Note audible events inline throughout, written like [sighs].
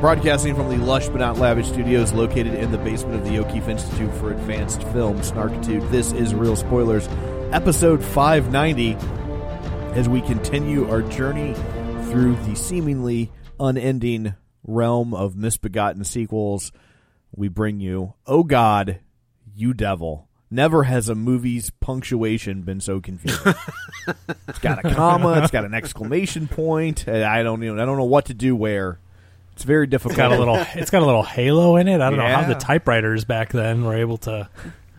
Broadcasting from the lush but not lavish studios located in the basement of the O'Keefe Institute for Advanced Film, Snarkitude, this is Real Spoilers, episode 590, as we continue our journey through the seemingly unending realm of misbegotten sequels. We bring you, Oh God, You Devil. Never has a movie's punctuation been so confusing. [laughs] it's got a comma, it's got an exclamation point. I don't know. I don't know what to do where. It's very difficult. It's got a little. [laughs] It's got a little halo in it. I don't yeah. know how the typewriters back then were able to.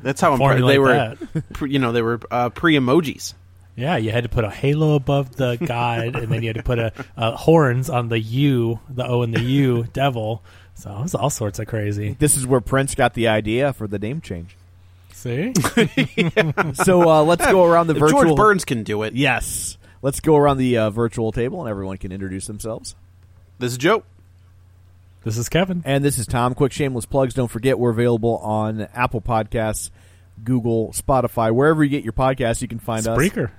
That's how important they were. [laughs] Pre, you know, they were uh, pre emojis. Yeah, you had to put a halo above the god, and then you had to put a, a, horns on the U, the O and the U, [laughs] devil. So it was all sorts of crazy. This is where Prince got the idea for the name change. See, so uh, let's go around the virtual. George Burns can do it. Yes, let's go around the uh, virtual table, and everyone can introduce themselves. This is Joe. This is Kevin. And this is Tom. Quick shameless plugs. Don't forget we're available on Apple Podcasts, Google, Spotify, wherever you get your podcasts, you can find Spreaker.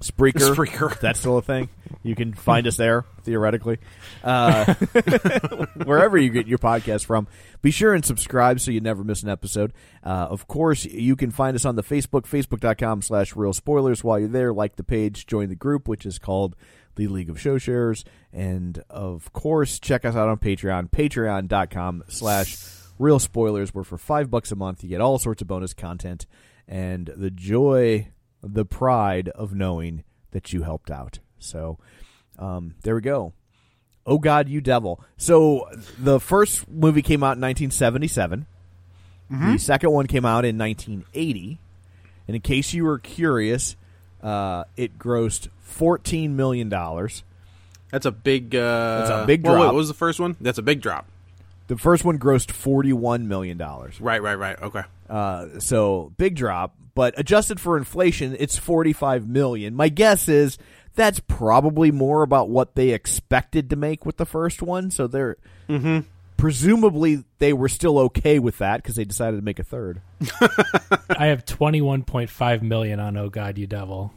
us. Spreaker. Spreaker. [laughs] That's still a thing. You can find us there, theoretically. Uh, [laughs] wherever you get your podcast from. Be sure and subscribe so you never miss an episode. Uh, of course, you can find us on the Facebook, facebook.com slash real spoilers. While you're there, like the page, join the group, which is called the League of Show Shares. And of course, check us out on Patreon, patreon.com slash real spoilers, where for five bucks a month you get all sorts of bonus content and the joy, the pride of knowing that you helped out. So um, there we go. Oh God, you devil! So the first movie came out in 1977. Mm-hmm. The second one came out in 1980. And in case you were curious, uh, it grossed fourteen million dollars. That's a big. Uh, That's a big drop. Well, wait, what was the first one? That's a big drop. The first one grossed forty-one million dollars. Right, right, right. Okay. Uh, so big drop, but adjusted for inflation, it's forty-five million. My guess is that's probably more about what they expected to make with the first one. So they're mm-hmm. presumably they were still okay with that because they decided to make a third. [laughs] I have twenty-one point five million on Oh God, You Devil.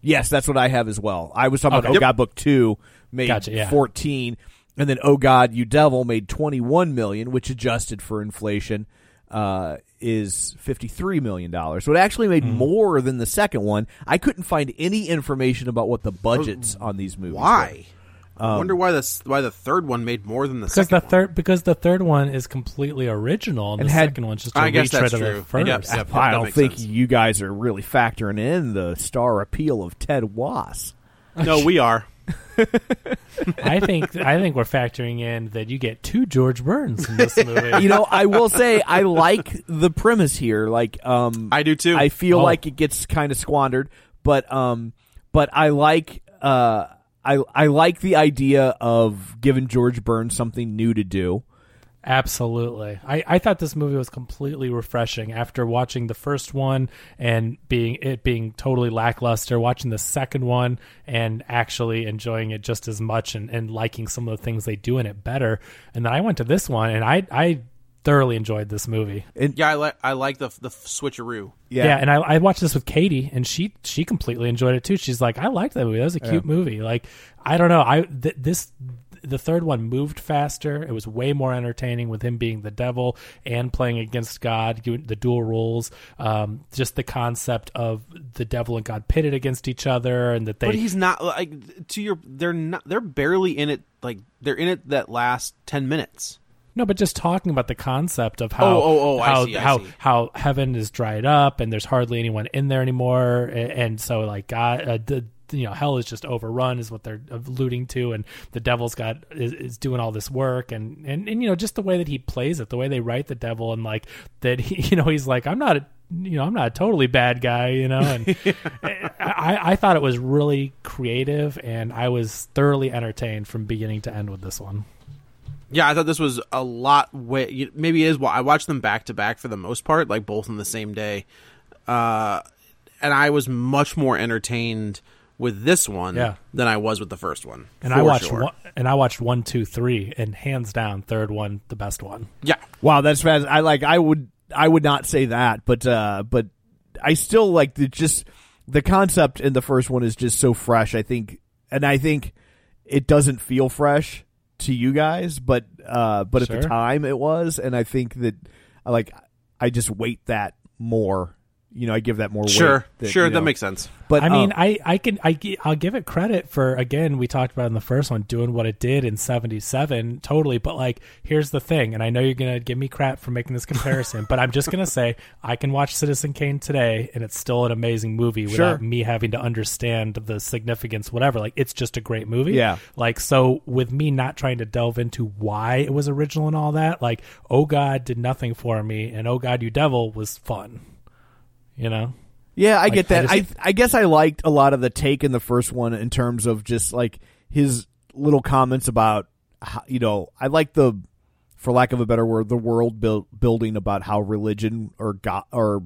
Yes, that's what I have as well. I was talking okay. about Oh God Book Two made gotcha, yeah. fourteen, and then Oh God You Devil made twenty one million, which adjusted for inflation uh, is fifty three million dollars. So it actually made mm. more than the second one. I couldn't find any information about what the budgets on these movies. Why? Were. I um, wonder why the why the third one made more than the because second the third because the third one is completely original and, and the had, second one's just a I guess retread that's of true. the first. Yep, yep, I don't think sense. you guys are really factoring in the star appeal of Ted Wass. [laughs] No, we are. [laughs] I think I think we're factoring in that you get two George Burns in this movie. [laughs] You know, I will say I like the premise here. Like, um, I do too. I feel Oh. like it gets kind of squandered, but um, but I like uh, I I like the idea of giving George Burns something new to do. Absolutely. I, I thought this movie was completely refreshing after watching the first one and being it being totally lackluster, watching the second one and actually enjoying it just as much and, and liking some of the things they do in it better. And then I went to this one and I I thoroughly enjoyed this movie. yeah, I like I like the the switcheroo. Yeah, and I, I watched this with Katie, and she she completely enjoyed it too. She's like, I liked that movie. That was a cute movie. Like, I don't know, I th- this the third one moved faster. It was way more entertaining with him being the devil and playing against God, the dual roles. Um, just the concept of the devil and God pitted against each other, and that they. But he's not like to your. They're not. They're barely in it. Like they're in it that last ten minutes. No, but just talking about the concept of how oh, oh, oh, how see, how how heaven is dried up and there's hardly anyone in there anymore, and, and so like God, uh, the you know hell is just overrun is what they're alluding to. And the devil's got is, is, doing all this work. And, and and you know just the way that he plays it the way they write the devil and like that he [laughs] you know he's like i'm not a you know i'm not a totally bad guy you know? And [laughs] I, I thought it was really creative and i was thoroughly entertained from beginning to end with this one yeah, I thought this was a lot. Way maybe it is. Well, I watched them back to back for the most part, like both in the same day, uh, and I was much more entertained with this one yeah. than I was with the first one. And I watched sure. one, and I watched one, two, three, and hands down, third one the best one. Yeah. Wow, that's fast. I like. I would. I would not say that, but uh, but I still like the just the concept in the first one is just so fresh. I think, and I think it doesn't feel fresh to you guys, but uh, but sure. at the time it was, and I think that like I just weight that more you know, I give that more sure, weight. sure, you know, that makes sense. But I mean, uh, I I can I I'll give it credit for again we talked about in the first one doing what it did in '77 totally. But like, here's the thing, and I know you're gonna give me crap for making this comparison, but I'm just gonna [laughs] say I can watch Citizen Kane today, and it's still an amazing movie without me having to understand the significance, whatever. Like, it's just a great movie. Yeah. Like, so with me not trying to delve into why it was original and all that, like, oh God did nothing for me, and oh God you devil was fun you know yeah i like, get that I, just, I, I guess i liked a lot of the take in the first one in terms of just like his little comments about how, you know i like the for lack of a better word the world build, building about how religion or god or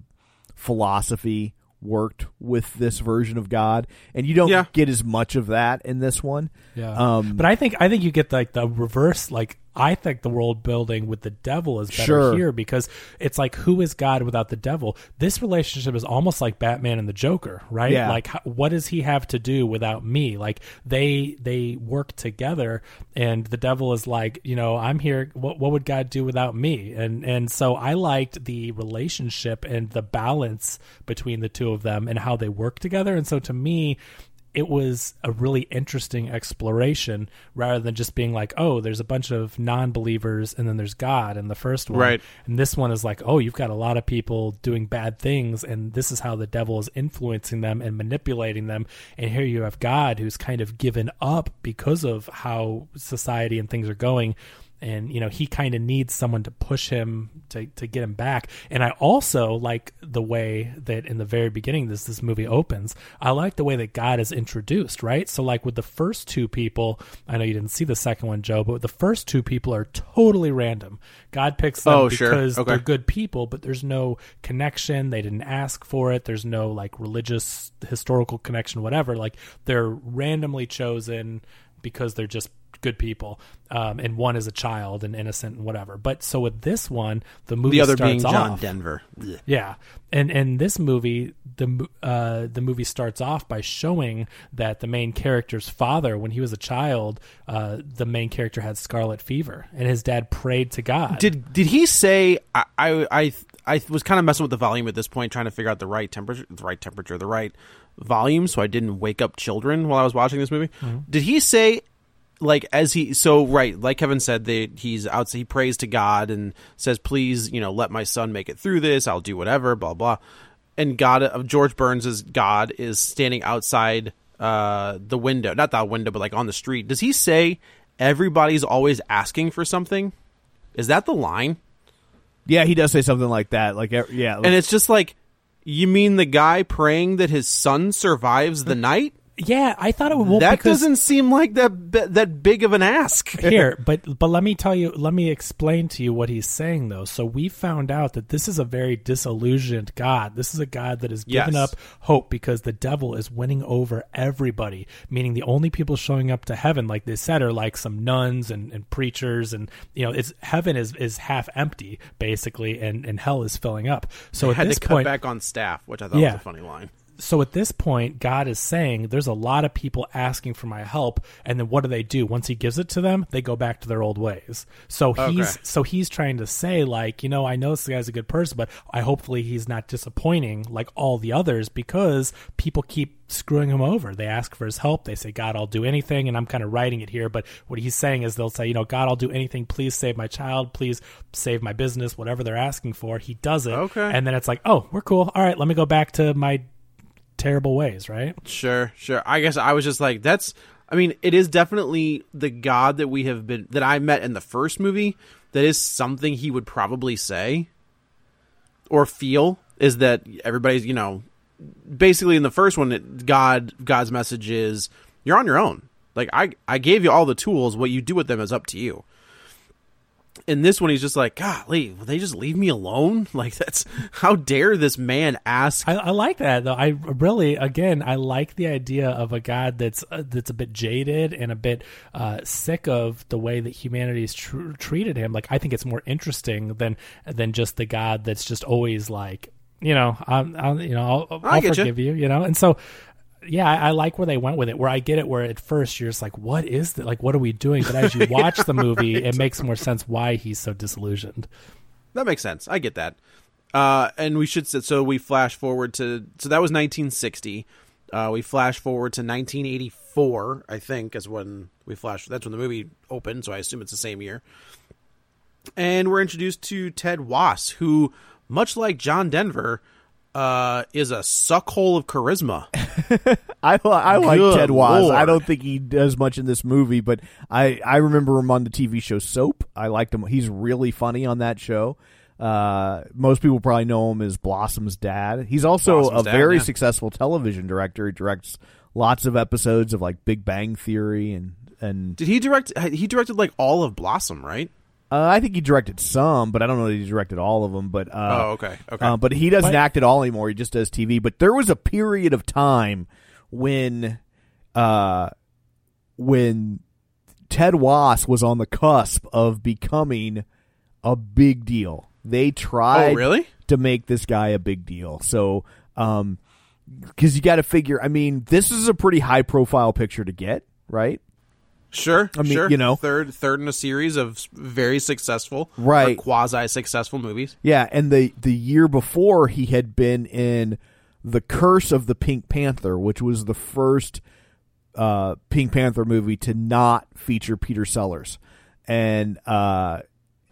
philosophy worked with this version of God, and you don't yeah. get as much of that in this one. Yeah, um, but I think I think you get like the reverse. Like I think the world building with the devil is better sure. here because it's like who is God without the devil? This relationship is almost like Batman and the Joker, right? Yeah. Like what does he have to do without me? Like they they work together and the devil is like, you know, I'm here what what would God do without me? And and so I liked the relationship and the balance between the two of them and how they work together. And so to me, it was a really interesting exploration rather than just being like, oh, there's a bunch of non believers and then there's God in the first one. Right. And this one is like, oh, you've got a lot of people doing bad things and this is how the devil is influencing them and manipulating them. And here you have God who's kind of given up because of how society and things are going and you know he kind of needs someone to push him to, to get him back. And i also like the way that in the very beginning this this movie opens i like the way that god is introduced right? So like with the first two people i know you didn't see the second one joe but the first two people are totally random. God picks them oh, because sure. okay. they're good people but there's no connection. They didn't ask for it. There's no like religious historical connection whatever. Like they're randomly chosen because they're just good people, um, and one is a child and innocent and whatever. But so with this one, the movie the other starts being John off, Denver. Yeah, and and this movie, the uh, the movie starts off by showing that the main character's father, when he was a child, uh, the main character had scarlet fever, and his dad prayed to God. Did did he say I I I, I was kind of messing with the volume at this point, trying to figure out the right temperature, the right temperature, the right volume, so I didn't wake up children while I was watching this movie. Mm-hmm. Did he say like as he so right like kevin said that he's out he prays to god and says please you know let my son make it through this. I'll do whatever blah blah. And god of uh, george burns's god is standing outside uh the window not that window but like on the street. Does he say everybody's always asking for something? Is that the line? Yeah he does say something like that like yeah. And it's just like you mean the guy praying that his son survives the night yeah, I thought it would. Well, that doesn't seem like that that big of an ask. [laughs] here, but but let me tell you, let me explain to you what he's saying though. So we found out that this is a very disillusioned God. This is a God that has given yes. up hope because the devil is winning over everybody. Meaning the only people showing up to heaven, like they said, are like some nuns and, and preachers, and you know, it's heaven is is half empty basically, and and hell is filling up. So they at had this to point, back on staff, which I thought yeah. was a funny line so at this point, God is saying there's a lot of people asking for my help, and then what do they do? Once He gives it to them, they go back to their old ways. So he's Okay. so he's trying to say like, you know, I know this guy's a good person, but I hopefully he's not disappointing like all the others because people keep screwing him over. They ask for his help. They say, God, I'll do anything. And I'm kind of writing it here. But what he's saying is they'll say, you know, God, I'll do anything. Please save my child. Please save my business, whatever they're asking for. He does it. Okay. And then it's like, oh, we're cool. All right, let me go back to my terrible ways, right? Sure, sure. I guess I was just like, that's. I mean, it is definitely the God that we have been that I met in the first movie. That is something he would probably say or feel is that everybody's you know basically in the first one it, God God's message is you're on your own. Like I I gave you all the tools. What you do with them is up to you. In this one, he's just like, golly, will they just leave me alone? [laughs] Like that's how dare this man ask I, I like that though. I really, again, I like the idea of a God that's uh, that's a bit jaded and a bit uh, sick of the way that humanity's tr- treated him. Like I think it's more interesting than than just the God that's just always like, you know, I'm, I'll, you know, I'll, I'll get you. forgive you, you know, and so. Yeah, I, I like where they went with it. Where I get it, where at first you're just like, "What is that? Like, what are we doing?" But as you watch the movie, [laughs] it makes more sense why he's so disillusioned. That makes sense. I get that. Uh, and we should so we flash forward to so that was 1960. Uh, we flash forward to 1984. I think is when we flash. That's when the movie opened. So I assume it's the same year. And we're introduced to Ted Wass, who, much like John Denver, uh, is a suckhole of charisma. [laughs] I I like Good Ted Wass. I don't think he does much in this movie, but I I remember him on the TV show Soap. I liked him. He's really funny on that show. Uh, most people probably know him as Blossom's dad. He's also Blossom's a dad, very yeah. successful television director. He directs lots of episodes of like Big Bang Theory and and Did he direct? He directed like all of Blossom, right? Uh, I think he directed some, but I don't know that he directed all of them. But uh, Oh, okay, okay. Uh, but he doesn't But- act at all anymore. He just does TV. But there was a period of time when, uh, when Ted Wass was on the cusp of becoming a big deal. They tried Oh, really? to make this guy a big deal. So, um, because you got to figure. I mean, this is a pretty high profile picture to get, right? Sure, I mean, sure. you know. third third in a series of very successful, Right. quasi successful movies. Yeah, and the the year before he had been in The Curse of the Pink Panther, which was the first uh, Pink Panther movie to not feature Peter Sellers. And uh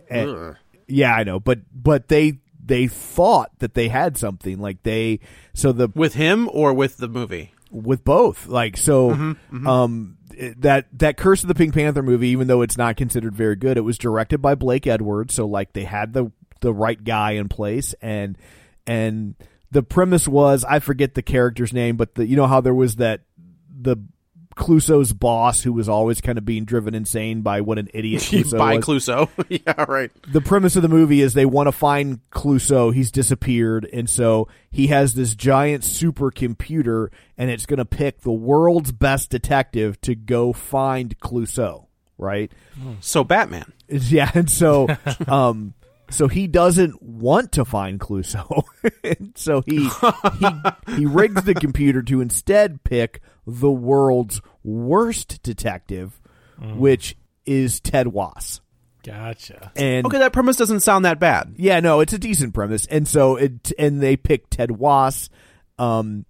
and- yeah, I know, but but they they thought that they had something like they so the With him or with the movie? with both. Like so, Mm-hmm, um, that that Curse of the Pink Panther movie, even though it's not considered very good, it was directed by Blake Edwards. So like they had the the right guy in place, and and the premise was I forget the character's name, but the you know how there was that the Clouseau's boss who was always kind of being driven insane by what an idiot [laughs] Clouseau By was Clouseau. [laughs] yeah, right. the premise of the movie is they want to find Clouseau. He's disappeared, and so he has this giant supercomputer, and it's going to pick the world's best detective to go find Clouseau. Right? So Batman. [laughs] Yeah, and so, um, so he doesn't want to find Clouseau, so he he he rigs the computer to instead pick the world's worst detective, which is Ted Wass. Gotcha. And Okay, that premise doesn't sound that bad. yeah, no, it's a decent premise, and so it and they picked Ted Wass, um,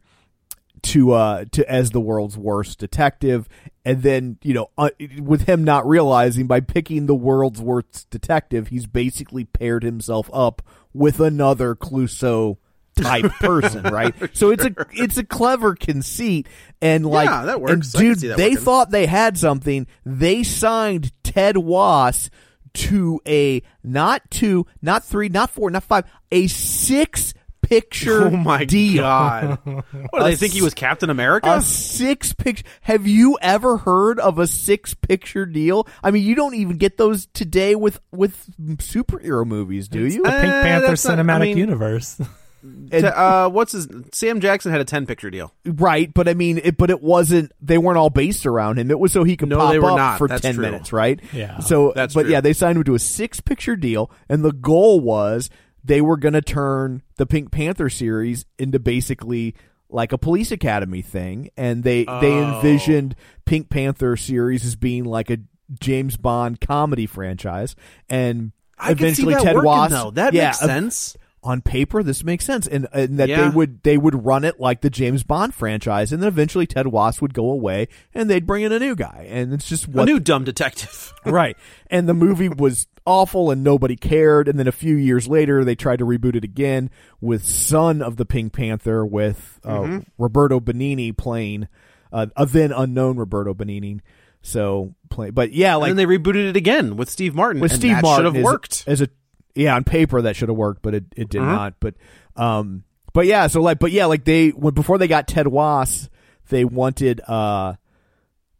to uh to as the world's worst detective, and then you know uh, with him not realizing by picking the world's worst detective, he's basically paired himself up with another Clouseau type [laughs] person, right? So it's a it's a clever conceit, and like Yeah, that works. And dude, that they working. thought they had something. They signed Ted Wass to a not two, not three, not four, not five, a six picture Oh my deal. god! [laughs] What do they think he was Captain America? A six picture. Have you ever heard of a six picture deal? I mean, you don't even get those today with with superhero movies, do you? The Pink Eh, Panther that's not- I cinematic mean- universe. [laughs] And- To- uh, what's his? Sam Jackson had a ten picture deal. Right, but I mean, it, but it wasn't. They weren't all based around him. It was so he could No, pop they were up not. for That's ten true. minutes, right? Yeah. So That's but true. yeah, they signed him to a six picture deal, and the goal was they were going to turn the Pink Panther series into basically like a police academy thing, and they they Oh. envisioned Pink Panther series as being like a James Bond comedy franchise, and I could see eventually that Ted working, Wass. though. That yeah, makes ev- sense. On paper this makes sense and, and that Yeah. they would they would run it like the James Bond franchise and then eventually Ted Wass would go away and they'd bring in a new guy and it's just A what new dumb detective. [laughs] right and the movie was awful and nobody cared and then a few years later they tried to reboot it again with Son of the Pink Panther with uh, Mm-hmm. Roberto Benigni playing uh, a then unknown Roberto Benigni so play but yeah like and then they rebooted it again with Steve Martin. with Steve that Martin should have worked. as a yeah on paper that should have worked, but it, it did Uh-huh. not. But um, but yeah, so like, but yeah, like they when before they got Ted Wass, they wanted uh,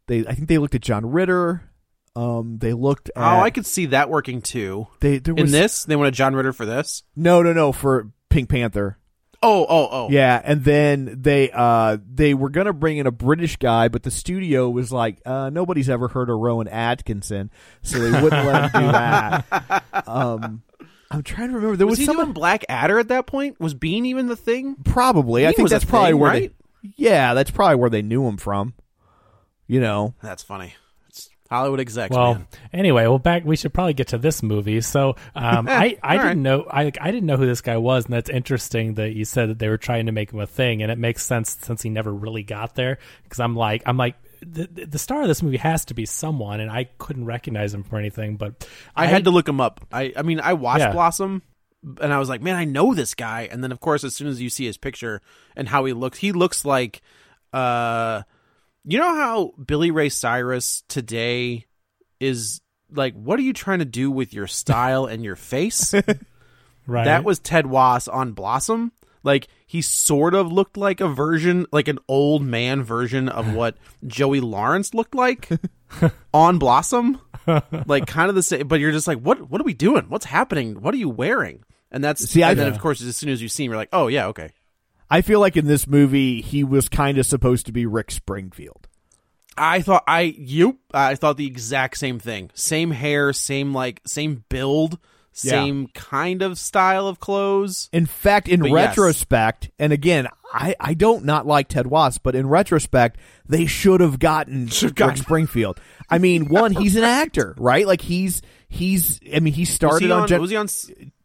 they I think they looked at John Ritter. Um, they looked oh, I could see that working too. they there In this, they wanted John Ritter for this. no no no for Pink Panther. Oh, oh, oh. Yeah, and then they uh they were gonna bring in a British guy, but the studio was like, uh, nobody's ever heard of Rowan Atkinson, so they wouldn't let him do that. [laughs] Um, I'm trying to remember. There Was, was, he someone doing Black Adder at that point? Was Bean even the thing? Probably. I think that's probably thing, where right? they Yeah, that's probably where they knew him from. You know. That's funny. It's Hollywood execs, Well, man. anyway, well, back we should probably get to this movie. So, um, [laughs] I I didn't right. know I I didn't know who this guy was, and that's interesting that you said that they were trying to make him a thing, and it makes sense since he never really got there. Because I'm like I'm like the the star of this movie has to be someone, and I couldn't recognize him for anything. But I, had to look him up. I, I mean, I watched Yeah. Blossom, and I was like, man, I know this guy. And then, of course, as soon as you see his picture and how he looks, he looks like, uh, you know how Billy Ray Cyrus today is like, what are you trying to do with your style and your face? [laughs] right That was Ted Wass on Blossom. Like he sort of looked like a version, like an old man version of [laughs] what Joey Lawrence looked like on Blossom. Like kind of the same, but you're just like, what? What are we doing? What's happening? What are you wearing? And that's See, I- and then Yeah. of course, as soon as you see him, you're like, oh yeah, okay. I feel like in this movie he was kind of supposed to be Rick Springfield. I thought I you I thought the exact same thing. Same hair, same like same build, Yeah. same kind of style of clothes. In fact, in But yes. retrospect, and again, I, I don't not like Ted Wass, but in retrospect, they should have gotten [laughs] Rick Springfield. I mean, one, he's an actor, right? Like he's he's. I mean, he started he on, on, Gen- was he on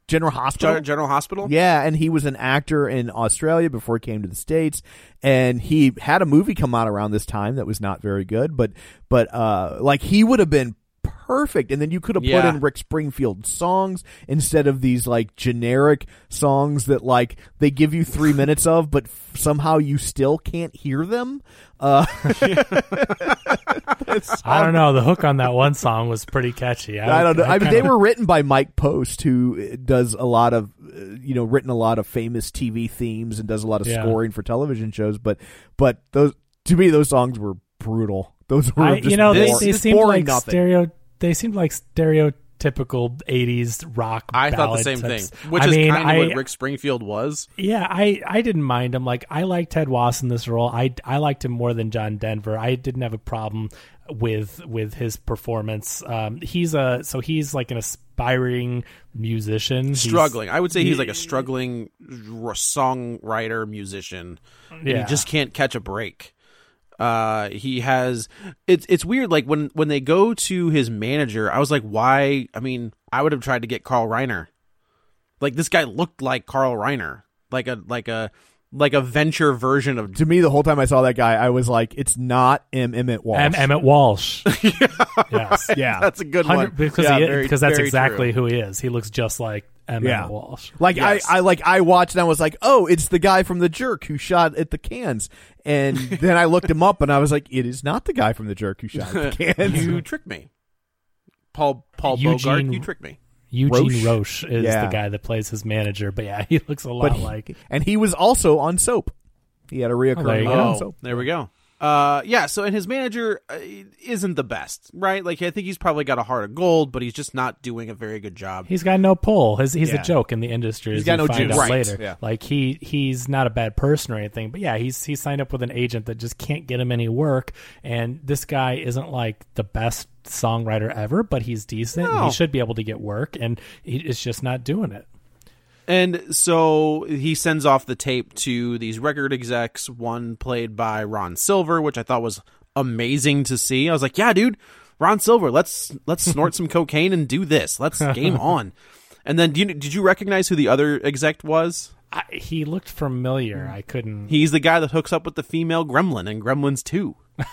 General Hospital. Gen- General Hospital? Yeah, and he was an actor in Australia before he came to the states, and he had a movie come out around this time that was not very good, but but uh, like he would have been perfect, and then you could have put in Rick Springfield songs instead of these like generic songs that like they give you three [laughs] minutes of, but f- somehow you still can't hear them. Uh, [laughs] I don't know. The hook on that one song was pretty catchy. I don't know. I mean, they kinda- were written by Mike Post, who does a lot of, uh, you know, written a lot of famous TV themes and does a lot of Yeah. scoring for television shows. But, but those to me, those songs were brutal. Those were I, just you know, they, they just seemed like nothing. stereo. They seemed like stereotypical '80s rock. I thought the ballad same thing, which I is kind of what Rick Springfield was. Yeah, I, I didn't mind him. Like I liked Ted Wass in this role. I, I liked him more than John Denver. I didn't have a problem with with his performance. Um, he's a so he's like an aspiring musician. He's- Struggling, I would say he's he- like a struggling r- songwriter musician. and Yeah. he just can't catch a break. Uh, he has it's it's weird. Like when when they go to his manager, I was like, why? I mean, I would have tried to get Carl Reiner. Like this guy looked like Carl Reiner, like a like a like a venture version of To me, the whole time I saw that guy, I was like, "It's not M. Emmet Walsh." Em- Emmet Walsh. [laughs] yes, [laughs] yeah, That's a good one. because Yeah, he, very- because that's exactly true. who he is. He looks just like Emmet Yeah. Walsh. Like Yes. I, I like I watched and I was like, oh, it's the guy from the Jerk who shot at the cans. And [laughs] then I looked him up and I was like, it is not the guy from the Jerk who shot at the cans. you tricked me. Paul Paul Eugene- Bogart, you tricked me. Eugene Roche? Roche, is Yeah. the guy that plays his manager. But yeah, [laughs] he looks a lot but he- like. and he was also on Soap. He had a Oh, there reoccurring you role Oh, there we go. Uh, yeah. So, and his manager uh, isn't the best, right? Like, I think he's probably got a heart of gold, but he's just not doing a very good job. He's got no pull. His, he's Yeah. a joke in the industry. He's got no find juice. out Right, later. yeah. Like he he's not a bad person or anything, but yeah, he's he signed up with an agent that just can't get him any work. And this guy isn't like the best songwriter ever, but he's decent. and No. he should be able to get work, and he, it's just not doing it. And so he sends off the tape to these record execs, one played by Ron Silver, which I thought was amazing to see. I was like, yeah, dude, Ron Silver, let's let's snort some cocaine and do this. Let's game [laughs] on. And then do you, did you recognize who the other exec was? I, he looked familiar. I couldn't. He's the guy that hooks up with the female gremlin in Gremlins 2. [laughs]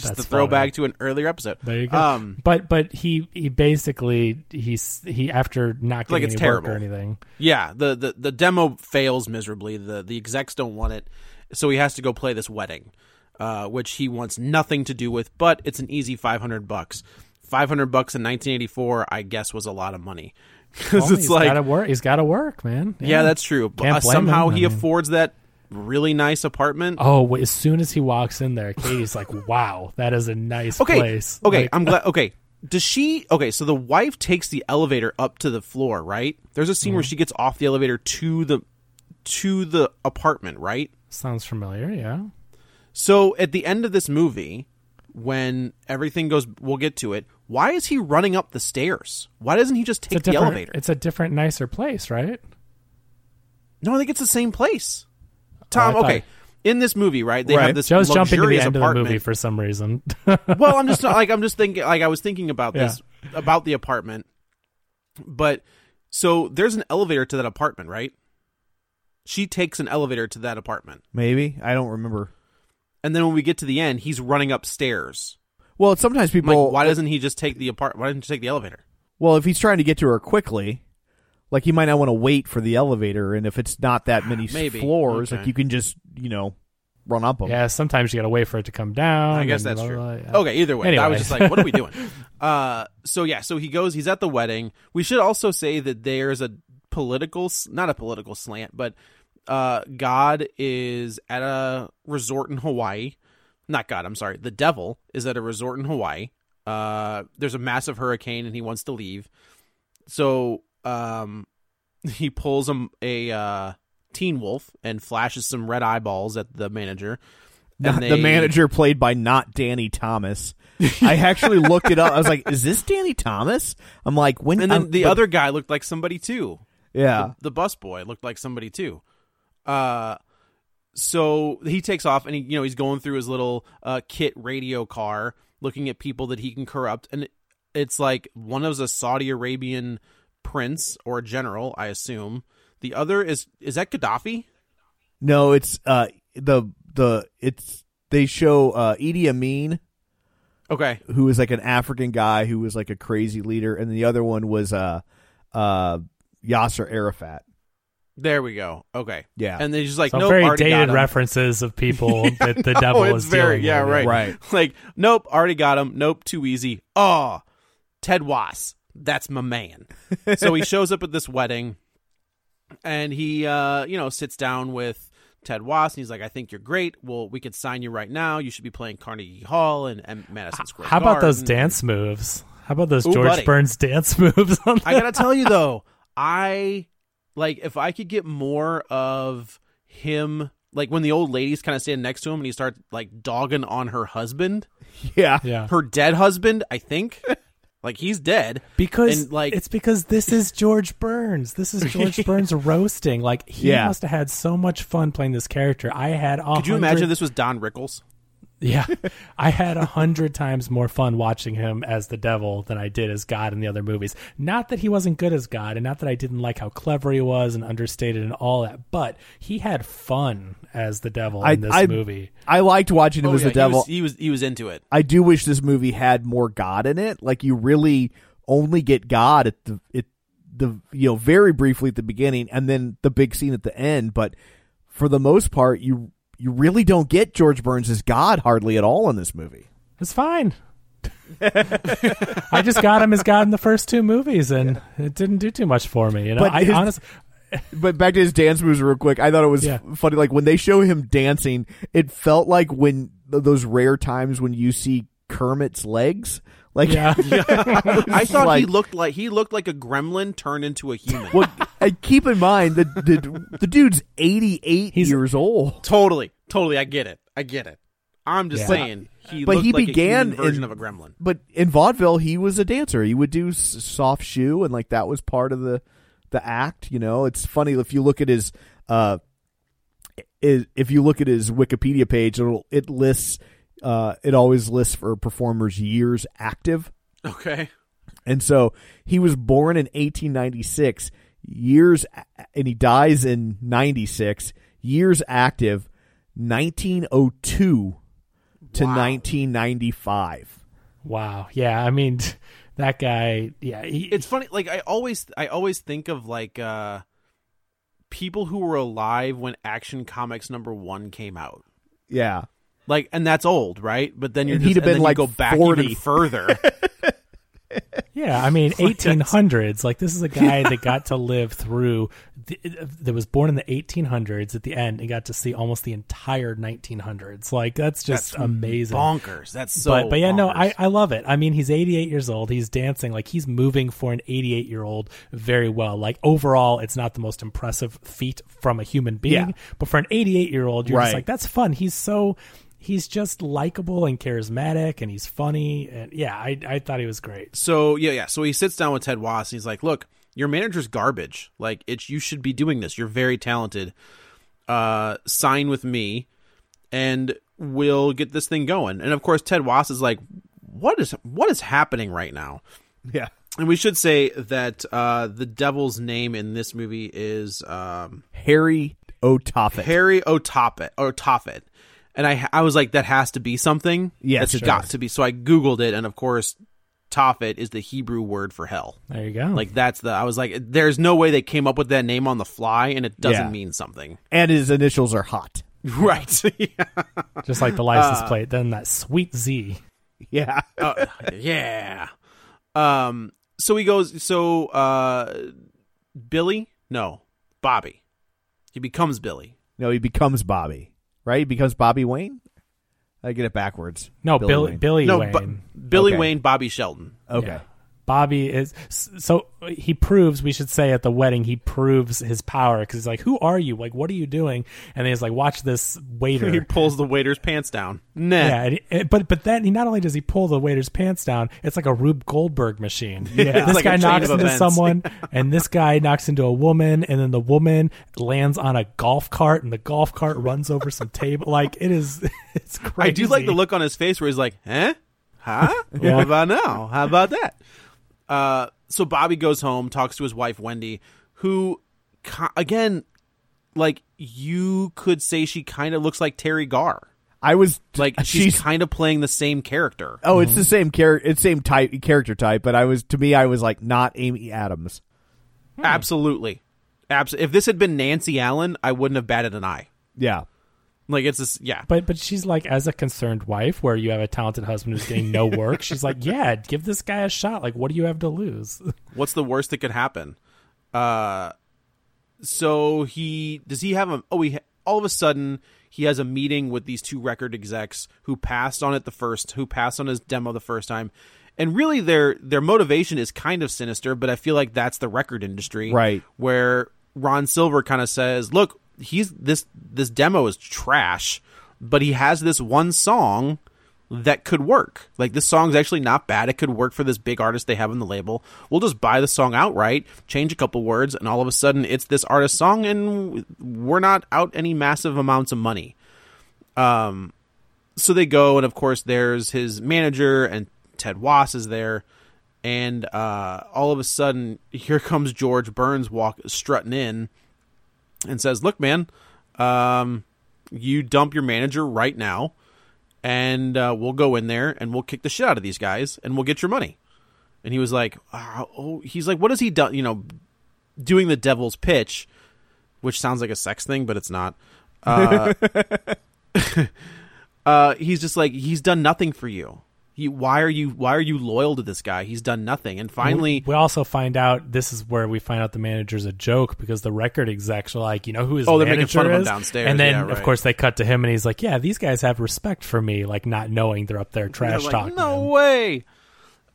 Just That's to throw funny. to an earlier episode. There you go. Um, but but he he basically he's he after not Like, getting it's any work or anything. Yeah, the, the the demo fails miserably. The the execs don't want it, so he has to go play this wedding, uh, which he wants nothing to do with. But it's an easy five hundred bucks. Five hundred bucks in nineteen eighty four, I guess, was a lot of money [laughs] because Well, it's he's like, gotta work. He's got to work, man. yeah, that's true. But uh, somehow him. I he mean- affords that really nice apartment. Oh, as soon as he walks in there, Katie's like, [laughs] "Wow, that is a nice okay, place." okay, Like, I'm glad. [laughs] Okay, does she? Okay, so the wife takes the elevator up to the floor, right? There's a scene where Mm-hmm. she gets off the elevator to the to the apartment, right? sounds familiar. Yeah. So at the end of this movie, when everything goes, we'll get to it. Why is he running up the stairs? Why doesn't he just take the elevator? It's a different, nicer place, right? No, I think it's the same place. Oh, Tom, thought- okay. In this movie, right? They Right. have this Joe's jumping to the end of the apartment. movie for some reason. [laughs] well, I'm just [laughs] like I'm just thinking like I was thinking about this about the apartment. But so there's an elevator to that apartment, right? She takes an elevator to that apartment. Maybe I don't remember. And then when we get to the end, he's running upstairs. Well, sometimes people. like, why doesn't he just take the apart why didn't you take the elevator? Well, if he's trying to get to her quickly, like you might not want to wait for the elevator, and if it's not that many [sighs] Maybe. floors, Okay. like you can just you know run up them. yeah. Sometimes you got to wait for it to come down. I guess that's blah, true. blah, blah, yeah. Okay, either way, I was just like, what are we doing? [laughs] uh, so yeah, so he goes. He's at the wedding. We should also say that there's a political, not a political slant, but uh, God is at a resort in Hawaii. Not God, I'm sorry. The devil is at a resort in Hawaii. Uh, there's a massive hurricane and he wants to leave. So um, [laughs] he pulls a, a uh, teen wolf and flashes some red eyeballs at the manager. The, And the they- manager played by not Danny Thomas. I actually [laughs] looked it up. I was like, "Is this Danny Thomas?" I'm like, "When?" And then I'm- the but- other guy looked like somebody too. yeah, The, the bus boy looked like somebody too. Uh, so he takes off and he, you know, he's going through his little uh, kit radio car, looking at people that he can corrupt, and it's like one is a Saudi Arabian prince or a general, I assume. The other is is that Gaddafi? no, it's uh the the it's they show uh Idi Amin Okay, who was like an African guy who was like a crazy leader, and the other one was uh uh Yasser Arafat. there we go. Okay, Yeah. and then he's just like, So nope, very already dated him. references of people [laughs] that the No, [laughs] devil is very dealing yeah with. right Right. [laughs] like nope already got him nope too easy oh Ted Wass that's my man [laughs] so he shows up at this wedding and he uh you know sits down with Ted Wass, and he's like I think you're great well we could sign you right now you should be playing Carnegie Hall and, and Madison Square How about those dance moves? How about those Ooh, George buddy. Burns dance [laughs] moves? I gotta tell you though, I like if I could get more of him, like when the old lady's kind of standing next to him and he starts like dogging on her husband, Yeah, [laughs] yeah. her dead husband. I think, like he's dead Because And, like- it's because this is George Burns. This is George [laughs] Burns roasting. Like he Yeah. must have had so much fun playing this character. I had. Could you imagine this was Don Rickles? Yeah, I had a hundred times more fun watching him as the devil than I did as God in the other movies. Not that he wasn't good as God, and not that I didn't like how clever he was and understated and all that, but he had fun as the devil I in this I, movie. I liked watching him Oh, as yeah, the devil. He was, he was he was into it. I do wish this movie had more God in it. Like you really only get God at the it the you know very briefly at the beginning and then the big scene at the end. But for the most part, you you really don't get George Burns as God hardly at all in this movie. It's fine. [laughs] I just got him as God in the first two movies, and it didn't do too much for me. You know, But I his- honestly. [laughs] But back to his dance moves real quick. I thought it was Yeah. funny. Like when they show him dancing, it felt like when those rare times when you see Kermit's legs. Like Yeah. [laughs] [laughs] I thought he looked like he looked like a gremlin turned into a human. Well, and keep in mind the the, the dude's eighty eight years old. totally, totally. I get it. I get it. I'm just Yeah. saying he but looked he like began a human version in- of a gremlin. But in vaudeville, he was a dancer. He would do soft shoe, and like that was part of the the act. You know, it's funny if you look at his uh, i- if you look at his Wikipedia page, it'll it lists uh, it always lists for performers years active. Okay. And so he was born in 1896, years, and he dies in 96, years active, 1902 to 1995. Wow. Yeah. I mean, [laughs] that guy. Yeah. He, It's funny. Like I always, I always think of like uh people who were alive when Action Comics number one came out. Yeah. Like, and that's old, right? But then you're And just, he'd have been, then like, go back 40. even further. [laughs] Yeah, I mean, [laughs] eighteen hundreds. Like this is a [laughs] guy that got to live through. The, that was born in the eighteen hundreds. At the end, and got to see almost the entire nineteen hundreds. Like that's just That's amazing. bonkers. That's so. but but yeah, no. I I love it. I mean, he's eighty eight years old. He's dancing like he's moving for an eighty eight year old very well. Like overall, it's not the most impressive feat from a human being, Yeah. but for an eighty eight year old, you're Right. just like that's fun. He's so. He's just likable and charismatic, and he's funny, and yeah, I I thought he was great. So yeah, yeah. So he sits down with Ted Wass and he's like, "Look, your manager's garbage. Like it's you should be doing this. You're very talented. Uh, sign with me, and we'll get this thing going." And of course, Ted Wass is like, "What is what is happening right now?" Yeah. And we should say that uh, the devil's name in this movie is um, Harry O'Toffet. Harry O'Toppet. O'Toffet. And I I was like, that has to be something. Yes, that's it got does. to be. So I googled it, and of course, Tophet is the Hebrew word for hell. There you go. Like that's the. I was like, there's no way they came up with that name on the fly, and it doesn't Yeah. mean something. and his initials are hot. [laughs] Right. [laughs] yeah. just like the license plate, then that sweet Z. Yeah. [laughs] Uh, yeah. Um. So he goes. So uh, Billy. No, Bobby. He becomes Billy. No, he becomes Bobby. Right? He becomes Bobby Wayne? I get it backwards. No, Billy Wayne. Billy no, Wayne. Bu- Billy Okay. Wayne. Bobby Shelton. Okay. Yeah. Bobby is so he proves we should say at the wedding he proves his power because he's like who are you like what are you doing and he's like watch this waiter [laughs] He pulls the waiter's pants down. Nah. yeah but but then he not only does he pull the waiter's pants down it's like a Rube Goldberg machine [laughs] Yeah. this Like guy knocks into events. someone [laughs] and this guy knocks into a woman and then the woman lands on a golf cart and the golf cart runs over some table like it is it's crazy I do like the look on his face where he's like, "Huh? Huh? What about now? How about that?" Uh, so Bobby goes home, talks to his wife Wendy, who, again, like you could say she kind of looks like Teri Garr. I was Like [laughs] she's, she's kind of playing the same character. Oh, it's the same character. It's same type character type, but I was to me, I was like not Amy Adams. Absolutely, Abs- If this had been Nancy Allen, I wouldn't have batted an eye. Yeah, Like it's this, yeah. But but she's like as a concerned wife where you have a talented husband who's getting no work, [laughs] she's like, Yeah, give this guy a shot. Like what do you have to lose? [laughs] What's the worst that could happen? Uh, so he does he have a? Oh, he all of a sudden he has a meeting with these two record execs who passed on it the first, who passed on his demo the first time, and really their their motivation is kind of sinister. But I feel like that's the record industry, Right. Where Ron Silver kind of says, "Look, he's this this demo is trash, but he has this one song." that could work. Like this song's actually not bad. It could work for this big artist they have on the label. We'll just buy the song outright, change a couple words, and all of a sudden it's this artist's song, and we're not out any massive amounts of money. Um, so they go, and of course there's his manager and Ted Wass is there, and uh, all of a sudden [laughs] here comes George Burns walk strutting in, and says, "Look, man, um, you dump your manager right now." and uh, we'll go in there and we'll kick the shit out of these guys and we'll get your money. And he was like, "Ah, oh, he's like, what has he done? You know, doing the devil's pitch, which sounds like a sex thing, but it's not. Uh, [laughs] [laughs] uh, he's just like, he's done nothing for you. He, why are you why are you loyal to this guy? He's done nothing. And finally, we also find out this is where we find out the manager's a joke because the record execs are like, you know who his Oh, they're making fun of him downstairs. And then Yeah, of course they cut to him and he's like, Yeah, these guys have respect for me, like not knowing they're up there trash like, talking. No him. way.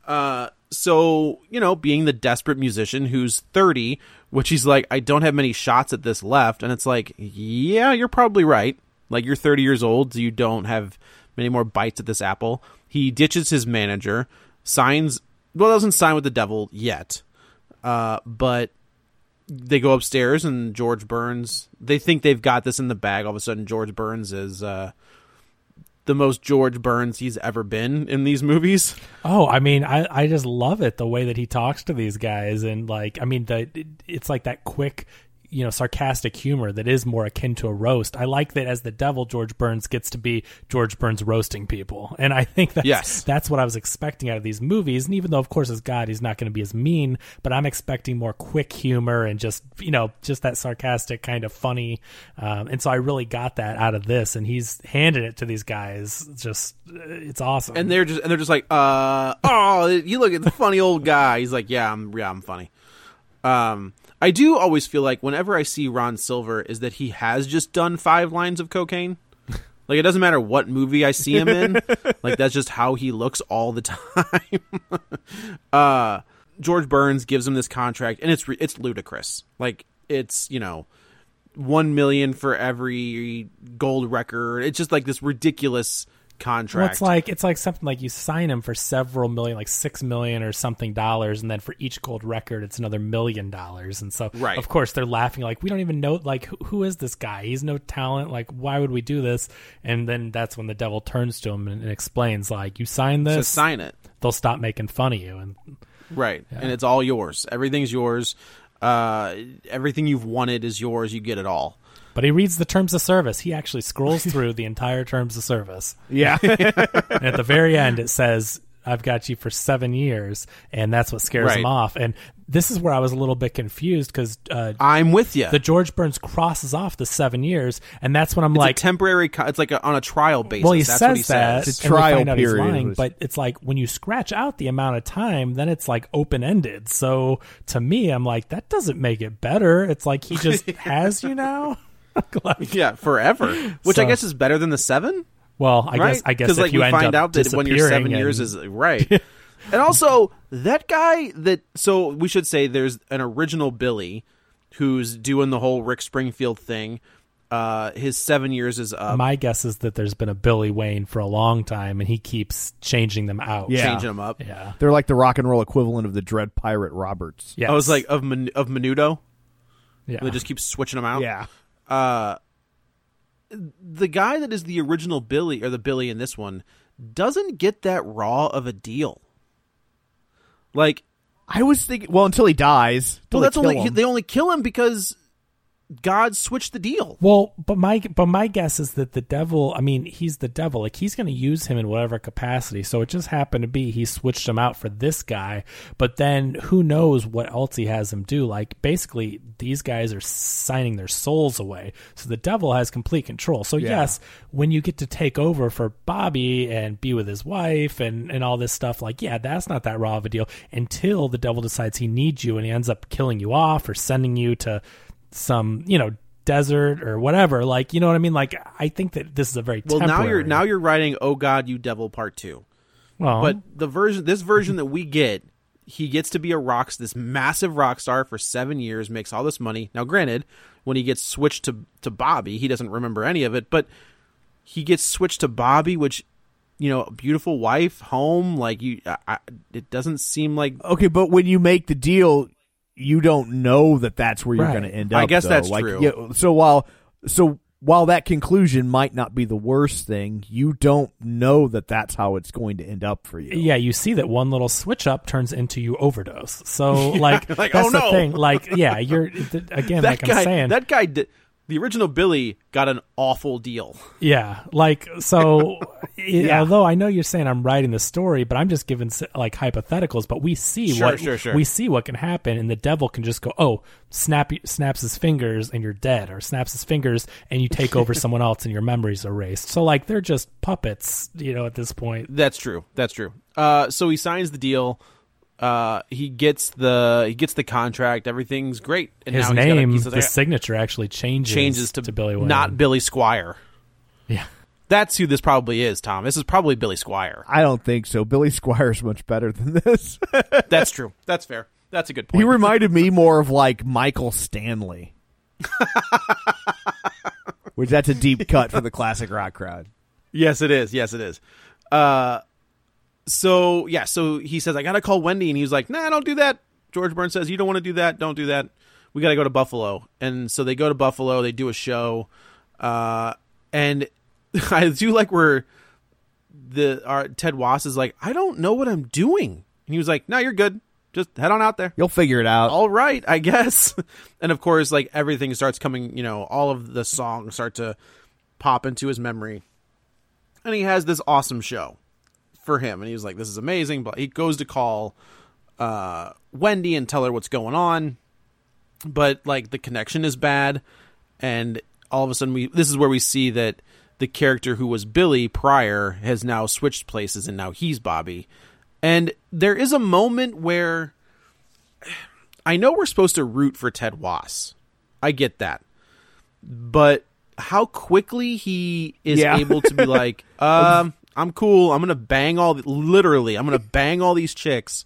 Uh, so you know, being the desperate musician who's thirty, which he's like, I don't have many shots at this left, and it's like, yeah, you're probably right. Like you're thirty years old, so you don't have many more bites at this apple. He ditches his manager, signs. Well, doesn't sign with the devil yet, uh, but they go upstairs and George Burns. They think they've got this in the bag. All of a sudden, George Burns is uh, the most George Burns he's ever been in these movies. Oh, I mean, I, I just love it the way that he talks to these guys, and like, I mean, the it's like that quick, you know, sarcastic humor that is more akin to a roast. I like that as the devil, George Burns gets to be George Burns roasting people, and I think that's Yes. that's what I was expecting out of these movies. And even though, of course, as God, he's not going to be as mean, but I'm expecting more quick humor and just you know, just that sarcastic kind of funny. Um, and so I really got that out of this, and he's handed it to these guys. Just uh, it's awesome. and they're just and they're just like, uh, oh, you look at the funny old guy. He's like, yeah, I'm yeah, I'm funny. Um, I do always feel like whenever I see Ron Silver, is that he has just done five lines of cocaine. [laughs] Like it doesn't matter what movie I see him in. [laughs] like that's just how he looks all the [laughs] time. uh, George Burns gives him this contract, and it's it's ludicrous. Like it's you know one million for every gold record. It's just like this ridiculous contract. Well, it's like it's like something like you sign him for several million, like six million or something dollars, and then for each gold record, it's another million dollars. And so, Right. of course, they're laughing like we don't even know like who, who is this guy? He's no talent. Like, why would we do this? And then that's when the devil turns to him and, and explains like, you sign this, sign it. they'll stop making fun of you. And Right. And it's all yours. Everything's yours. Uh, everything you've wanted is yours. You get it all. But he reads the terms of service. He actually scrolls [laughs] through the entire terms of service. Yeah. [laughs] and at the very end it says i've got you for seven years and that's what scares Right. him off and this is where i was a little bit confused because uh, I'm with you. the george burns crosses off the seven years and that's when i'm it's like a temporary. Co- it's like a, on a trial basis. well he That's says what he that says. a trial find out he's period lying, was- but it's like when you scratch out the amount of time then it's like open-ended so to me i'm like that doesn't make it better it's like he just [laughs] has you now [laughs] like, Yeah, forever. Which I guess is better than the seven. well i right? guess i guess if like you end find up out that when you're seven disappearing years is right. [laughs] and also that guy that so we should say there's an original Billy who's doing the whole Rick Springfield thing. Uh, his seven years is up. My guess is that there's been a Billy Wayne for a long time, and he keeps changing them out. Yeah. changing them up. yeah, They're like the rock and roll equivalent of the Dread Pirate Roberts. yes. I was like of Men- of Menudo. yeah. They just keep switching them out. Yeah. Uh the guy that is the original Billy or the Billy in this one doesn't get that raw of a deal. Like, I was thinking, well, until he dies. well, that's only him. they only kill him because God switched the deal. Well, but my but my guess is that the devil. I mean, he's the devil. Like he's going to use him in whatever capacity. So it just happened to be he switched him out for this guy. But then who knows what else he has him do? Like basically, these guys are signing their souls away. So the devil has complete control. So yes, when you get to take over for Bobby and be with his wife and and all this stuff, like yeah, that's not that raw of a deal until the devil decides he needs you and he ends up killing you off or sending you to some you know desert or whatever like you know what i mean like i think that this is a very Well, now you're now you're writing "Oh God, You Devil" Part Two. well But the version, this version that we get, he gets to be a rock, this massive rock star for seven years, makes all this money. Now, granted, when he gets switched to to Bobby, he doesn't remember any of it, but he gets switched to Bobby, which you know, beautiful wife, home, like you. I, I, it doesn't seem like Okay, but when you make the deal, you don't know that that's where you're Right. going to end up. I guess though. that's like, true. Yeah, so while so while that conclusion might not be the worst thing, you don't know that that's how it's going to end up for you. yeah you see that one little switch up turns into you overdose so [laughs] like, like, that's oh, the no. thing like yeah you're again that like guy. i'm saying That guy, did, the original Billy, got an awful deal. Yeah, like so. [laughs] it- Although I know you're saying I'm writing the story, but I'm just giving like hypotheticals. But we see Sure, what sure, sure. we see what can happen, and the devil can just go, "Oh, snap!" Snaps his fingers, and you're dead, or snaps his fingers, and you take over [laughs] someone else, and your memories erased. So like they're just puppets, you know, at this point. That's true. That's true. Uh, so he signs the deal. Uh, he gets the he gets the contract. Everything's great. And His now he's gotta- name, he's the signature actually changes changes to, Billy Wayne. not Billy Squier. yeah. That's who this probably is, Tom. This is probably Billy Squier. I don't think so. Billy Squier's much better than this. [laughs] That's [laughs] true. That's fair. That's a good point. he reminded me [laughs] more of like Michael Stanley. Which that's a deep cut for the classic rock crowd. yes, it is. Yes, it is. Uh, so yeah, so he says I gotta call Wendy, and he's like, Nah, don't do that. George Burns says you don't want to do that. Don't do that. we got to go to Buffalo, and so they go to Buffalo. They do a show, uh, and [laughs] I do like where the our Ted Wass is like, I don't know what I'm doing, and he was like, No, you're good. Just head on out there. You'll figure it out. All right, I guess. [laughs] and of course, like everything starts coming. You know, all of the songs start to pop into his memory, and he has this awesome show for him, and he was like, "This is amazing." But he goes to call uh, Wendy and tell her what's going on, but like the connection is bad, and all of a sudden we this is where we see that the character who was Billy prior has now switched places, and now he's Bobby. And there is a moment where I know we're supposed to root for Ted Wass. I get that. But how quickly he is Yeah. able to be like, [laughs] um, I'm cool. I'm going to bang all, literally, I'm going to bang all these chicks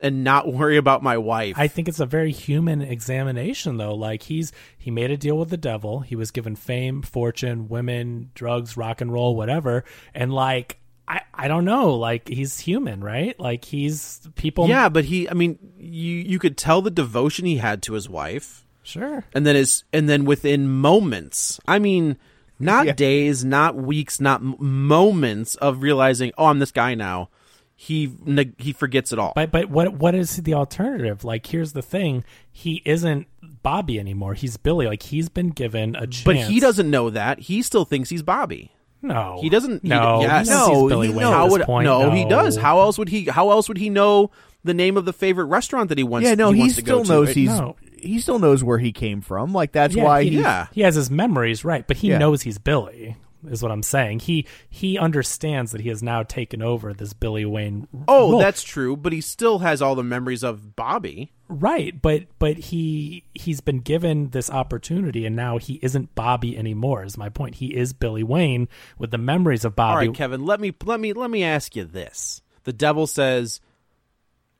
and not worry about my wife. I think it's a very human examination though. Like he's he made a deal with the devil. He was given fame, fortune, women, drugs, rock and roll, whatever. And like I I don't know, like he's human, right? Like he's people yeah, but he, I mean, you, you could tell the devotion he had to his wife. Sure. and then is and then within moments i mean not Yeah. days not weeks not m- moments of realizing oh i'm this guy now he neg- he forgets it all But but what what is the alternative? Like here's the thing, he isn't Bobby anymore. He's Billy. Like he's been given a chance. but he doesn't know that he still thinks he's bobby No. he doesn't he- No. yes. he knows No, he's Billy he Wayne knows. how would point. no, he does how else would he how else would he know the name of the favorite restaurant that he wants yeah, no, he, he, wants to still go knows to he's No. He still knows where he came from. Like that's Yeah, why he, he, Yeah. he has his memories right, but he Yeah. knows he's Billy. Is what I'm saying. He he understands that he has now taken over this Billy Wayne. oh role. that's true but he still has all the memories of bobby right. But but he he's been given this opportunity, and now he isn't Bobby anymore. Is my point. He is Billy Wayne with the memories of Bobby. right, Kevin. Let me let me let me ask you this: The devil says,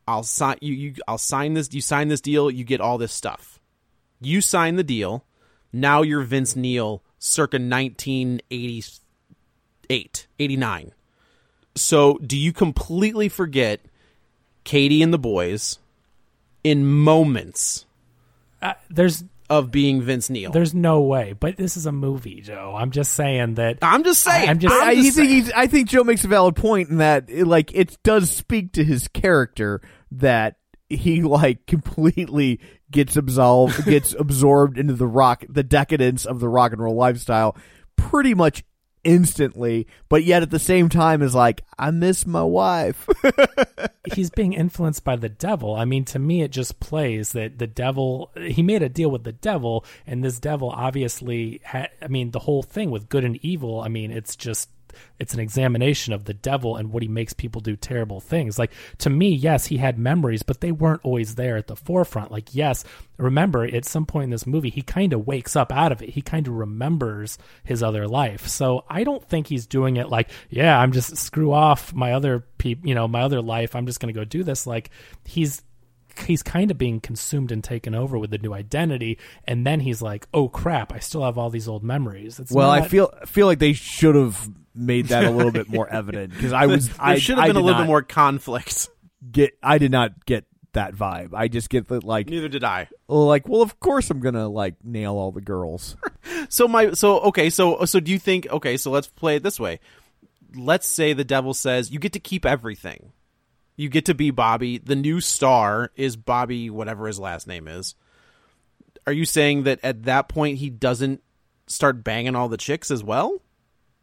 "I'll sign you. You I'll sign this. You sign this deal. You get all this stuff. You sign the deal. Now you're Vince Neil, circa 1988, 89. So, do you completely forget Katie and the boys in moments Uh, there's of being Vince Neil? there's no way. But this is a movie, Joe. I'm just saying that. I'm just saying. I'm just- I, I'm I just think he's, I think Joe makes a valid point in that it, like it does speak to his character that he [laughs] like completely gets absolved gets [laughs] absorbed into the rock the decadence of the rock and roll lifestyle pretty much instantly but yet at the same time is like I miss my wife [laughs] he's being influenced by the devil. I mean, to me, it just plays that the devil. He made a deal with the devil, and this devil obviously had. I mean, the whole thing with good and evil. I mean, it's just. It's an examination of the devil and what he makes people do terrible things. Like to me, yes, he had memories, but they weren't always there at the forefront. Like, yes, remember at some point in this movie, he kind of wakes up out of it. He kind of remembers his other life. So I don't think he's doing it like, yeah, I'm just screw off my other peop, you know, my other life. I'm just going to go do this. Like he's he's kind of being consumed and taken over with the new identity and then he's like oh crap i still have all these old memories it's well I feel feel like they should have made that a little bit more evident because I was [laughs] there I should have been a little bit more conflict. get I did not get that vibe I just get that like Neither did I. like well of course i'm gonna like nail all the girls [laughs] So my so okay so so do you think okay so let's play it this way. Let's say the devil says you get to keep everything. You get to be Bobby. The new star is Bobby whatever his last name is. Are you saying that at that point he doesn't start banging all the chicks as well?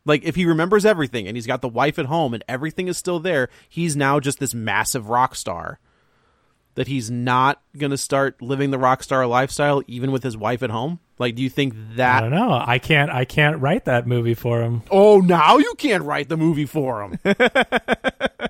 Like if he remembers everything and he's got the wife at home and everything is still there, he's now just this massive rock star. That he's not going to start living the rock star lifestyle even with his wife at home? Like do you think that? i don't know i can't i can't write that movie for him Oh, now you can't write the movie for him. [laughs]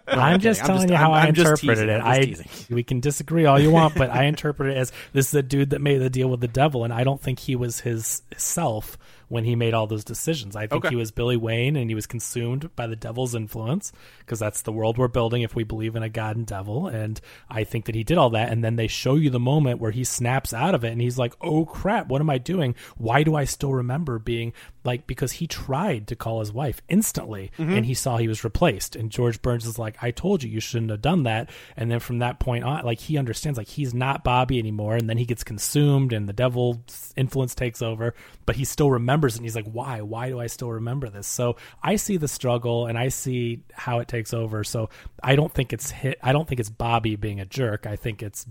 i'm just I'm telling just- you how I'm- i I'm just interpreted teasing, it I'm just teasing. [laughs] we can disagree all you want but i interpret it as this is a dude that made the deal with the devil and i don't think he was his self when he made all those decisions. I think Okay. he was Billy Wayne and he was consumed by the devil's influence because that's the world we're building if we believe in a god and devil. And I think that he did all that. And then they show you the moment where he snaps out of it and he's like, oh crap, what am I doing? Why do I still remember being like, because he tried to call his wife instantly mm-hmm. and he saw he was replaced. And George Burns is like, I told you, you shouldn't have done that. And then from that point on, like he understands, like he's not Bobby anymore. And then he gets consumed and the devil's influence takes over, but he still remembers. And he's like, why? Why do I still remember this? So I see the struggle and I see how it takes over. So I don't think it's hit. I don't think it's Bobby being a jerk. I think it's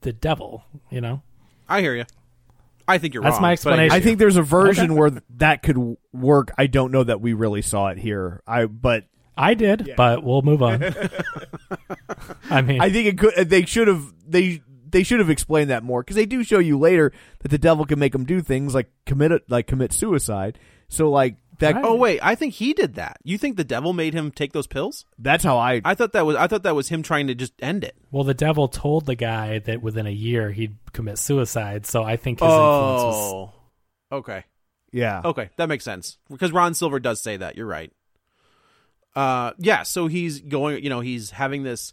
the devil, you know? I hear you. I think you're That's wrong. my explanation. I think there's a version where that could work. I don't know that we really saw it here. I but I did, but we'll move on. [laughs] I mean, I think it could. Uh, they should have. They they should have explained that more because they do show you later that the devil can make them do things like commit a, like commit suicide. So like that. Oh wait, I think he did that. You think the devil made him take those pills? That's how I. I thought that was I thought that was him trying to just end it. well, the devil told the guy that within a year he'd commit suicide. So I think his influence was. Oh, okay, yeah. okay, that makes sense because Ron Silver does say that. You're right. Uh, yeah. So he's going. You know, he's having this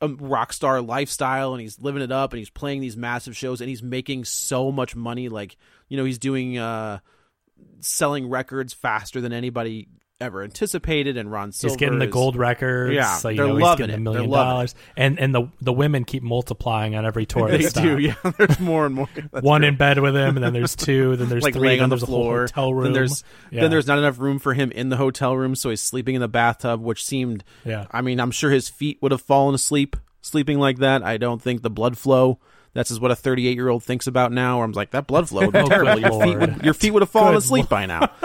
um, rock star lifestyle, and he's living it up, and he's playing these massive shows, and he's making so much money. Like, you know, he's doing uh, selling records faster than anybody ever anticipated, and Ron Silver He's getting the is- gold records. Yeah, so, you they're know, he's loving getting it. a million dollars, and and the the women keep multiplying on every tour. [laughs] They do. Yeah, [laughs] there's more and more. One true. in bed with him, and then there's two, then there's like three, laying then on the there's a whole floor. hotel room. Then there's Yeah. then there's not enough room for him in the hotel room, so he's sleeping in the bathtub, which seemed. Yeah. I mean, I'm sure his feet would have fallen asleep sleeping like that. I don't think the blood flow. That's is what a 38 year old thinks about now. Where I'm like, that blood flow would be terrible. Your feet would your feet would have fallen Good asleep by now. [laughs]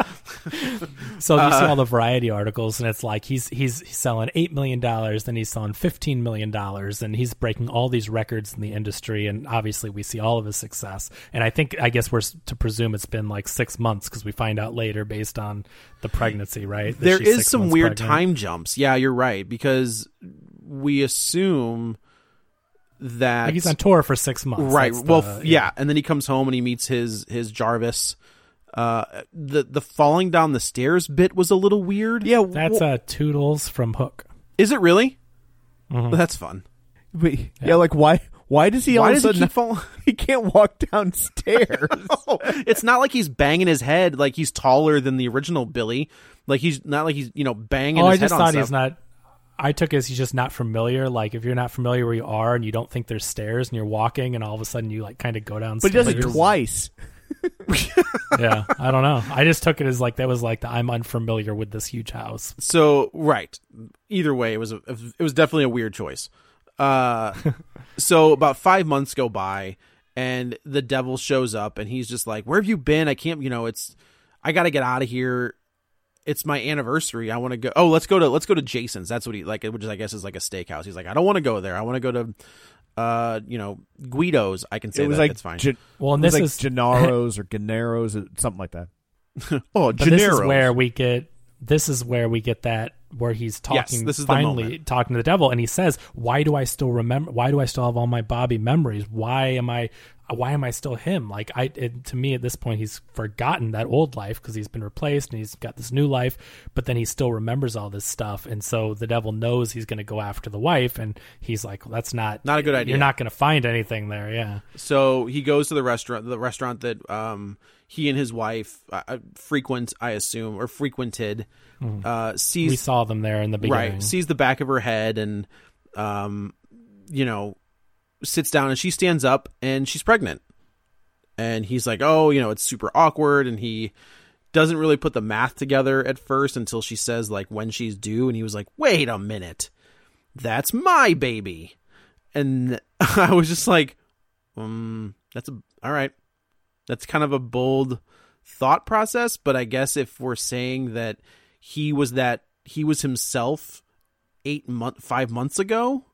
So you Uh, see all the variety articles, and it's like he's he's, selling eight million dollars, then he's selling fifteen million dollars, and he's breaking all these records in the industry. And obviously, we see all of his success. And I think I guess we're to presume it's been like six months because we find out later based on the pregnancy, right? that there is some weird pregnant. time jumps. Yeah, you're right because we assume that Like he's on tour for six months, right That's well the- f- yeah. and then he comes home and he meets his his jarvis uh the the falling down the stairs bit was a little weird Yeah. That's wh- uh, Toodles from Hook. is it really Mm-hmm. that's fun but- yeah. Like why? Why does he all why of a does he sudden keep falling [laughs] he can't walk downstairs? [laughs] Oh, it's not like he's banging his head like he's taller than the original billy like he's not like he's you know banging Oh, I his just head thought he's not. I took it as he's just not familiar. Like if you're not familiar where you are and you don't think there's stairs and you're walking and all of a sudden you like kind of go down. but he does it twice. [laughs] yeah, I don't know. I just took it as like that was like the I'm unfamiliar with this huge house. So right, either way, it was a, it was definitely a weird choice. Uh, [laughs] so about five months go by, and the devil shows up, and he's just like, "Where have you been? I can't. You know, it's I got to get out of here. It's my anniversary. I want to go. Oh, let's go to let's go to Jason's. That's what he like, which is I guess is like a steakhouse. He's like, I don't want to go there. I want to go to, uh, you know, Guido's. I can say It was that. like It's fine. Gen- Well, and it was this like is Gennaro's or Gennaro's, something like that. [laughs] oh, but this is where we get this is where we get that where he's talking this is finally moment. talking to the devil and he says why do i still remember why do i still have all my bobby memories why am i why am i still him? Like i it, to me at this point he's forgotten that old life because he's been replaced and he's got this new life but then he still remembers all this stuff. And so the devil knows he's going to go after the wife and he's like well, that's not Not a good idea. you're not going to find anything there. Yeah. So he goes to the restaurant, the restaurant that um, he and his wife uh, uh, frequent, I assume, or frequented. Uh, sees we saw them there in the beginning. Right, sees the back of her head, and um, you know, sits down, and she stands up, and she's pregnant. And he's like, "Oh, you know, it's super awkward," and he doesn't really put the math together at first until she says like when she's due, and he was like, "Wait a minute, that's my baby," and [laughs] I was just like, um, that's a all right. That's kind of a bold thought process, but I guess if we're saying that he was that he was himself eight month five months ago,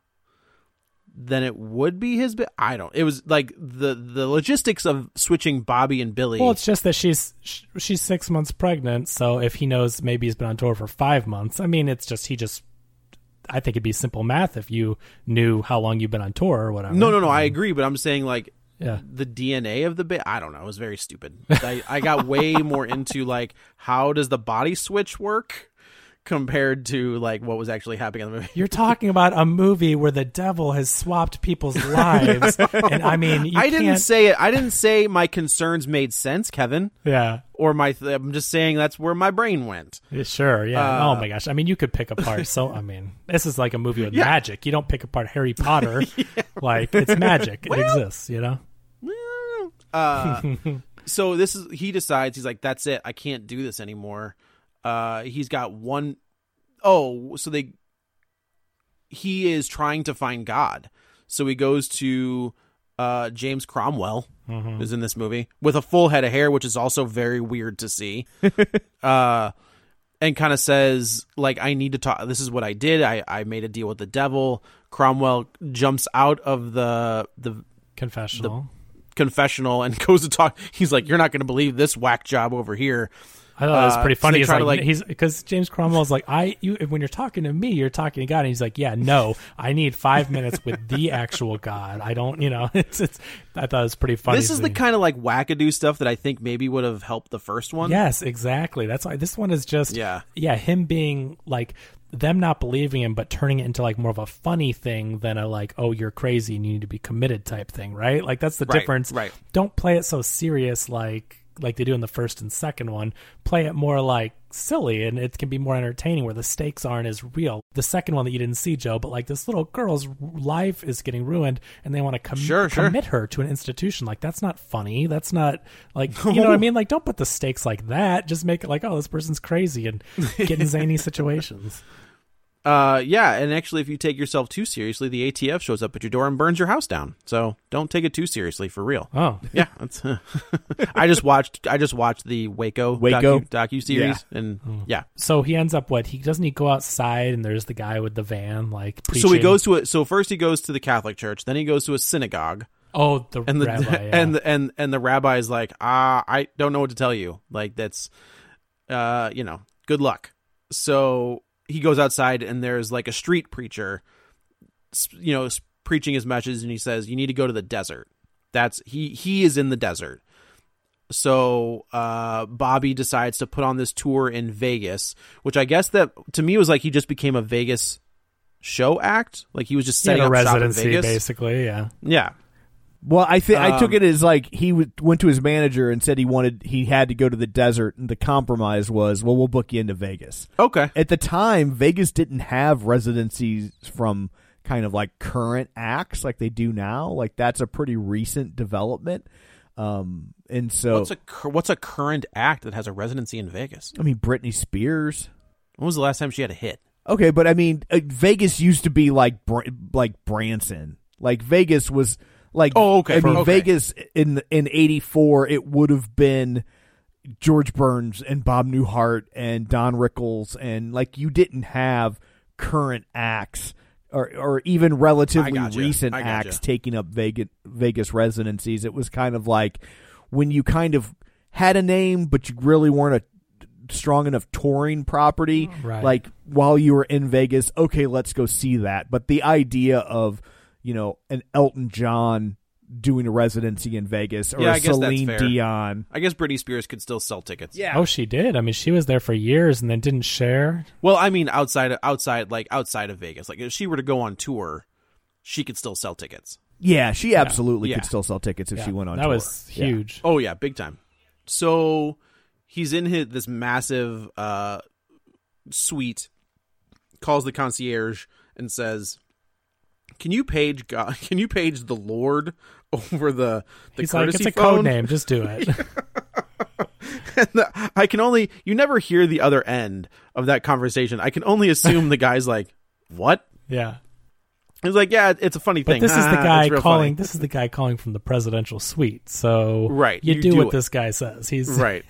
then it would be his. Bi- I don't. It was like the the logistics of switching Bobby and Billy. Well, it's just that she's she's six months pregnant. So if he knows maybe he's been on tour for five months, I mean, it's just he just. I think it'd be simple math if you knew how long you've been on tour or whatever. no, no, no. I agree, but I'm saying like Yeah. the DNA of the bit. I don't know. It was very stupid. I, I got way [laughs] more into like how does the body switch work compared to like what was actually happening in the movie. You're talking about a movie where the devil has swapped people's [laughs] lives, and I mean, you I didn't can't- say it. I didn't say my concerns made sense, Kevin. Yeah, Or my. Th- I'm just saying that's where my brain went. Yeah, sure. Yeah. Uh, oh my gosh. I mean, you could pick apart. So I mean, this is like a movie with [laughs] Yeah. magic. You don't pick apart Harry [laughs] Potter. Like it's magic. it exists. You know. Uh, so this is he decides he's like that's it I can't do this anymore. Uh, he's got one oh so they he is trying to find God. So he goes to uh, James Cromwell, who's in this movie, with a full head of hair, which is also very weird to see. [laughs] uh, and kind of says, like, I need to talk. This is what I did. I, I made a deal with the devil. Cromwell jumps out of the the Confessional. confessional and [laughs] goes to talk. He's like, "You're not going to believe this whack job over here." I thought that was Uh, pretty funny. he's like, like- he's because James Cromwell's like, I you when you're talking to me, you're talking to God, and he's like, yeah, no, I need five minutes with the actual God. I don't, you know, [laughs] it's, it's I thought it was pretty funny. this is the kind of like wackadoo stuff that I think maybe would have helped the first one. Yes, exactly. That's why this one is just Yeah. yeah, him being like them not believing him but turning it into like more of a funny thing than a like oh you're crazy and you need to be committed type thing, right? Like that's the Right, difference. right. Don't play it so serious like like they do in the first and second one. Play it more like silly and it can be more entertaining where the stakes aren't as real. The second one that you didn't see, Joe, but like this little girl's life is getting ruined and they want to com- Sure, sure. commit her to an institution. Like that's not funny. That's not like [laughs] you know what I mean? Like don't put the stakes like that. Just make it like, oh, this person's crazy and get in zany situations. [laughs] Uh, yeah, and actually, if you take yourself too seriously, the ATF shows up at your door and burns your house down. So don't take it too seriously, for real. Oh. yeah, [laughs] I just watched. I just watched the Waco Waco? docu, series, and yeah. So he ends up what? He doesn't he go outside and there's the guy with the van like preaching. So he goes to it. So first he goes to the Catholic church, then he goes to a synagogue, Oh, the and the rabbi. [laughs] yeah. and the, and and the rabbi is like, ah, I don't know what to tell you. Like that's, uh, you know, good luck. So he goes outside, and there's like a street preacher, you know, preaching his message, and he says, you need to go to the desert. That's he he is in the desert. So uh, Bobby decides to put on this tour in Vegas, which I guess that to me was like he just became a Vegas show act. Like he was just setting a up shop in residency Vegas. basically. Yeah. Yeah, Well, I think I took Um, it as like he w- went to his manager and said he wanted he had to go to the desert, and the compromise was, well, we'll book you into Vegas. Okay. At the time, Vegas didn't have residencies from kind of like current acts like they do now. Like that's a pretty recent development. Um, and so What's a what's a current act that has a residency in Vegas? I mean, Britney Spears. When was the last time she had a hit? Okay, but I mean, uh, Vegas used to be like like Branson. Like Vegas was like. Oh, okay, I mean, okay. Vegas in in '84, it would have been George Burns and Bob Newhart and Don Rickles, and like you didn't have current acts or or even relatively gotcha. recent gotcha. acts taking up Vegas Vegas residencies. It was kind of like when you kind of had a name, but you really weren't a strong enough touring property. Right. Like while you were in Vegas, okay, let's go see that. But the idea of you know an Elton John doing a residency in Vegas or Yeah, a I guess that's Celine fair. Dion. I guess Britney Spears could still sell tickets. Yeah. Oh, she did. I mean, she was there for years and then didn't share. Well, I mean, outside of, outside like outside of Vegas, like if she were to go on tour, she could still sell tickets. Yeah, she absolutely Yeah. could still sell tickets if Yeah, she went on tour. that tour. was Yeah. huge. Oh yeah, big time. So he's in his this massive uh suite, calls the concierge and says, "Can you page God? [laughs] Can you page the Lord [laughs] over the the He's like, courtesy it's a code name. Just do it. [laughs] The- I can only you never hear the other end of that conversation. I can only assume the guy's like, "What?" yeah. He's like, "Yeah, it's a funny But thing." this is the Ah, guy calling. funny." This is the guy calling from the presidential suite. So Right, you, you do, do what it. this guy says. He's right.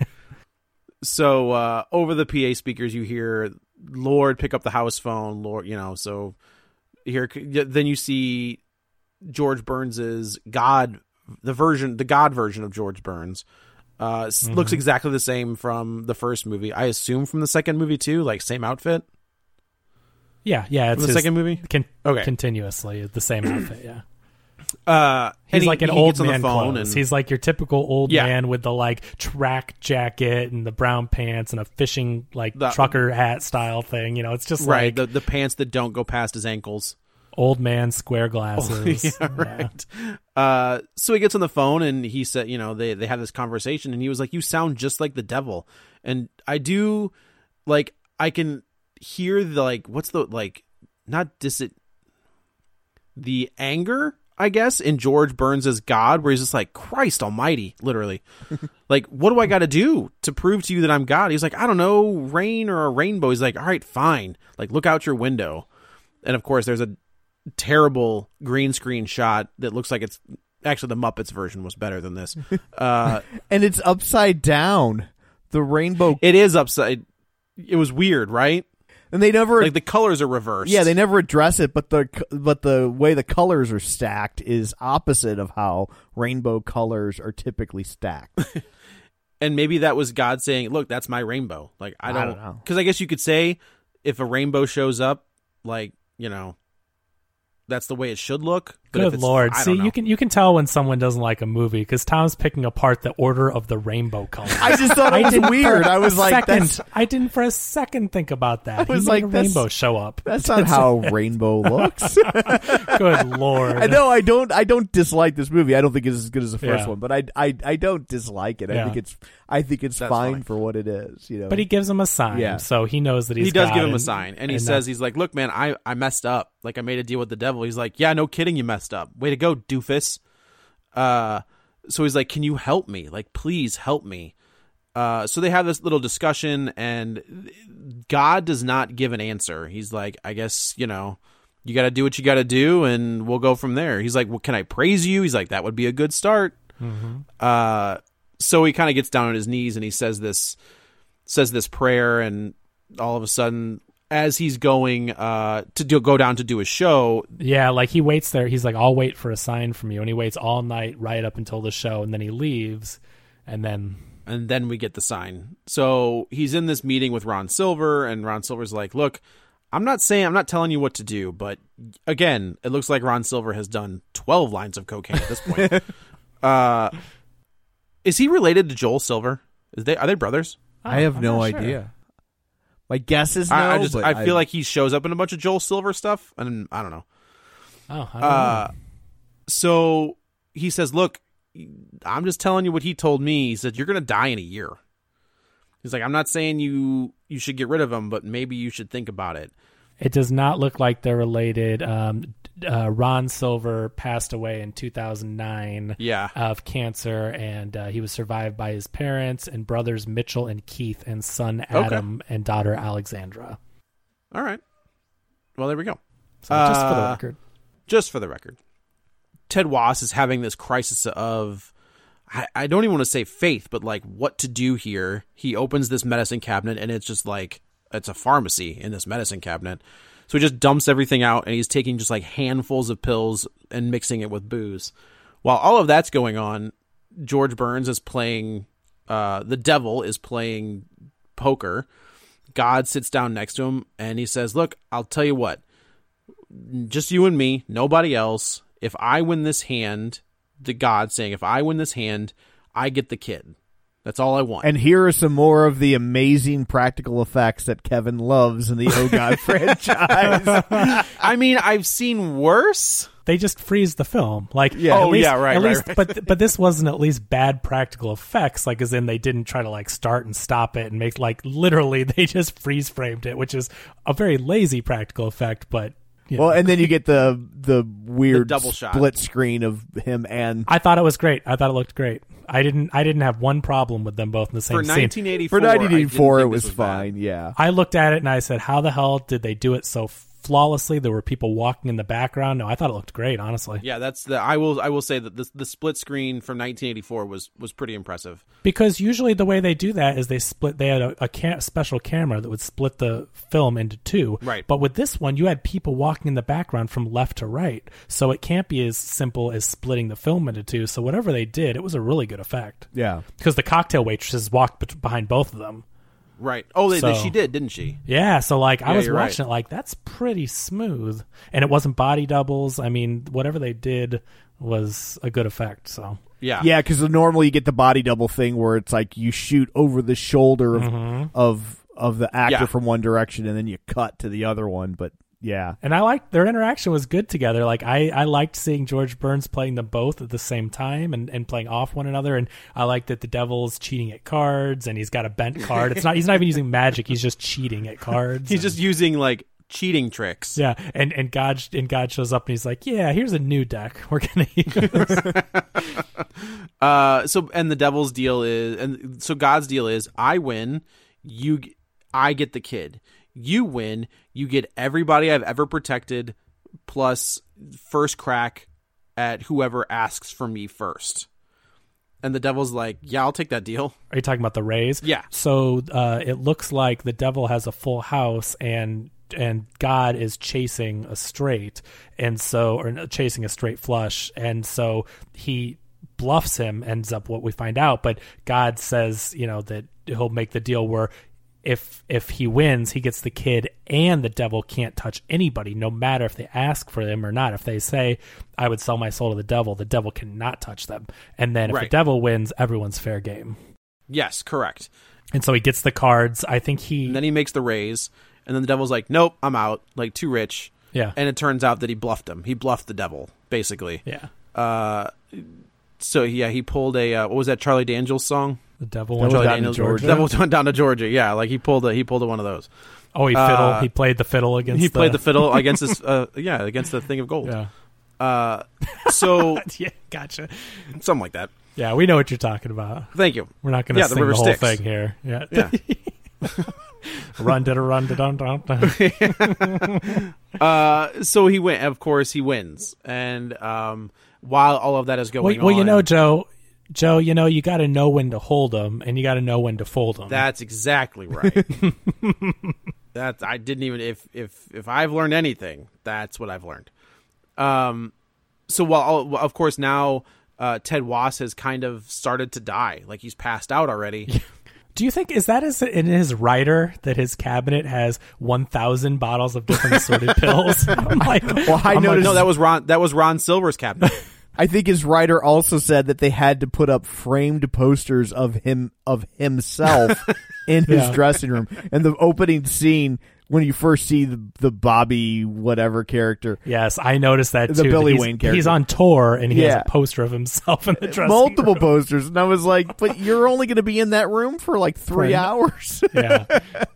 So uh, over the PA speakers, you hear Lord pick up the house phone. Lord, you know. So here, then you see George Burns's God, the version, the God version of George Burns. Uh, Mm-hmm. Looks exactly the same from the first movie. I assume from the second movie too, like same outfit. Yeah, yeah. It's From the second movie? Con- Okay. continuously the same outfit. Yeah. Uh, He's he- like an old man the phone clothes. and He's like your typical old Yeah. man with the like track jacket and the brown pants and a fishing like The- trucker hat style thing. You know, it's just right like the the pants that don't go past his ankles. old man square [laughs] glasses. yeah, [laughs] right. Uh, so he gets on the phone and he said, you know, they they have this conversation, and he was like, "You sound just like the devil," and I do, like, I can hear the like, what's the like, not dis the anger, I guess, in George Burns as God, where he's just like, Christ Almighty, literally, [laughs] like, what do I got to do to prove to you that I'm God? He's like, I don't know, rain or a rainbow. He's like, all right, fine, like, look out your window, and of course, there's a terrible green screen shot that looks like it's actually the Muppets version was better than this. [laughs] Uh, and it's upside down. The rainbow, it is upside. It was weird, right? And they never Like the colors are reversed. Yeah, they never address it, but the but the way the colors are stacked is opposite of how rainbow colors are typically stacked. [laughs] and maybe that was God saying, "Look, that's my rainbow." Like I I don't, don't know. because I guess you could say if a rainbow shows up, like you know, that's the way it should look. But Good lord! See, know. you can you can tell when someone doesn't like a movie because Tom's picking apart the order of the rainbow colors. I just thought it was didn't for weird. I was like, second, that's I didn't for a second think about that. I was he made like, a rainbow show up. [laughs] that's not how rainbow [laughs] looks. Good lord! I know I don't I don't dislike this movie. I don't think it's as good as the first Yeah. one, but I I, I don't dislike it. I Yeah. think it's I think it's That's fine fine. for what it is. You know, But he gives him a sign, Yeah. so he knows that he's. he does give him a sign, and he and says, that- "He's like, look, man, I I messed up. Like I made a deal with the devil." He's like, "Yeah, no kidding, you messed up. Way to go, doofus." Uh, so he's like, "Can you help me? Like, please help me." Uh, so they have this little discussion, and God does not give an answer. He's like, "I guess you know." You got to do what you got to do, and we'll go from there. He's like, "Well, can I praise you?" He's like, "That would be a good start." Uh, so he kind of gets down on his knees and he says this, says this prayer, and all of a sudden, as he's going uh, to do, go down to do his show, Yeah, like he waits there. He's like, "I'll wait for a sign from you," and he waits all night right up until the show, and then he leaves, and then and then we get the sign. So he's in this meeting with Ron Silver, and Ron Silver's like, "Look, I'm not saying I'm not telling you what to do, but again, it looks like Ron Silver has done 12 lines of cocaine at this point." [laughs] uh, is he related to Joel Silver? Is they are they brothers? I have I'm no not sure. idea. My guess is no. I, I just but I feel like he shows up in a bunch of Joel Silver stuff, and I don't know. oh, I don't Uh, know. so he says, "Look, I'm just telling you what he told me. He said you're going to die in a year." He's like, "I'm not saying you you should get rid of him, but maybe you should think about it." It does not look like they're related. Um, uh, Ron Silver passed away in 2009 Yeah. of cancer, and uh, he was survived by his parents and brothers Mitchell and Keith, and son Adam and daughter Alexandra. All right. Well, there we go. So just for the Uh, record, Just for the record, Ted Wass is having this crisis of. I, I don't even want to say faith, but like what to do here. He opens this medicine cabinet and it's just like it's a pharmacy in this medicine cabinet. So he just dumps everything out and he's taking just like handfuls of pills and mixing it with booze. While all of that's going on, George Burns is playing uh the devil is playing poker. God sits down next to him and he says, "Look, I'll tell you what. Just you and me, nobody else. If I win this hand, the God saying, if I win this hand, I get the kid. That's all I want." And here are some more of the amazing practical effects that Kevin loves in the Oh God [laughs] franchise. I mean, I've seen worse. they just freeze the film. Like, Yeah. Oh, least, yeah, right, At right, least, right. but but this wasn't at least bad practical effects. Like, as in they didn't try to like start and stop it and make like literally [laughs] they just freeze framed it, which is a very lazy practical effect. But you know. well, and then you get the the weird The double shot. split screen of him and I thought it was great. I thought it looked great. I didn't. I didn't have one problem with them both in the same For scene. 1984, for I didn't 1984 it think was, this bad. fine. Yeah. I looked at it and I said, "How the hell did they do it so flawlessly?" There were people walking in the background. No, I thought it looked great. Honestly, Yeah, that's the. I will. I will say that the the split screen from 1984 was was pretty impressive. because usually the way they do that is they split. They had a, a ca- special camera that would split the film into two. Right. But with this one, you had people walking in the background from left to right, so it can't be as simple as splitting the film into two. So whatever they did, it was a really good effect. Yeah. Because the cocktail waitresses walked bet- behind both of them. Right. Oh, they, they- So- she did, didn't she? Yeah, so like I was you're right. watching it like that's pretty smooth. And it wasn't body doubles. I mean, whatever they did was a good effect, so Yeah. Yeah, because normally you get the body double thing where it's like you shoot over the shoulder of mm-hmm. of, of the actor Yeah. from one direction and then you cut to the other one. But yeah, And I liked their interaction was good together. Like I, I liked seeing George Burns playing them both at the same time and, and playing off one another. And I liked that the devil's cheating at cards and he's got a bent card. It's not he's not even using magic. He's just cheating at cards. [laughs] He's and- just using like cheating tricks. yeah. And and God and God shows up and he's like, yeah, here's a new deck. We're gonna [laughs] use. [laughs] Uh, so and the devil's deal is, and so God's deal is, I win, you, I get the kid. You win, you get everybody I've ever protected, plus first crack at whoever asks for me first. And the devil's like, yeah, I'll take that deal. Are you talking about the raise? Yeah. So uh, it looks like the devil has a full house and and God is chasing a straight, and so or chasing a straight flush, and so he bluffs him. Ends up what we find out, but God says you know that he'll make the deal where. If if he wins, he gets the kid, and the devil can't touch anybody, no matter if they ask for them or not. If they say, "I would sell my soul to the devil," the devil cannot touch them. And then if the devil wins, everyone's fair game. Yes, correct. And so he gets the cards. I think he. And then he makes the raise, and then the devil's like, nope, I'm out, like too rich. yeah. And it turns out that he bluffed him. He bluffed the devil, basically. yeah. Uh, so yeah, he pulled a uh, what was that Charlie Daniels song? The devil went down down to Daniels, Georgia. Devil went down to Georgia. Yeah, like he pulled a he pulled a, one of those. Oh, he Uh, fiddle. he played the fiddle against. he played the fiddle against this. Uh, yeah, against the thing of gold. Yeah. Uh, so [laughs] yeah. Gotcha. something like that. Yeah, we know what you're talking about. Thank you. We're not going to Yeah, sing the, river whole Styx. thing here. Yeah. Yeah. [laughs] run da run da dun dun. [laughs] Uh, so he win. Of course, he wins. And um, while all of that is going well, well, you know, Joe. Joe, you know, you got to know when to hold them, and you got to know when to fold them. That's exactly right. [laughs] that's I didn't even if if if I've learned anything, that's what I've learned. Um, so while of course now uh, Ted Wass has kind of started to die, like he's passed out already. [laughs] Do you think is that is in his writer that his cabinet has one thousand bottles of different assorted [laughs] pills? [laughs] I'm like, Well, I I'm like, no, that was Ron. That was Ron Silver's cabinet. [laughs] I think his writer also said that they had to put up framed posters of him of himself in his Yeah. dressing room. And the opening scene when you first see the, the Bobby whatever character, Yes, I noticed that The too. Billy he's, Wayne character. He's on tour and he has a poster of himself in the uh, dressing multiple room. posters, and I was like, "But [laughs] you're only going to be in that room for like three Right. hours." [laughs] yeah.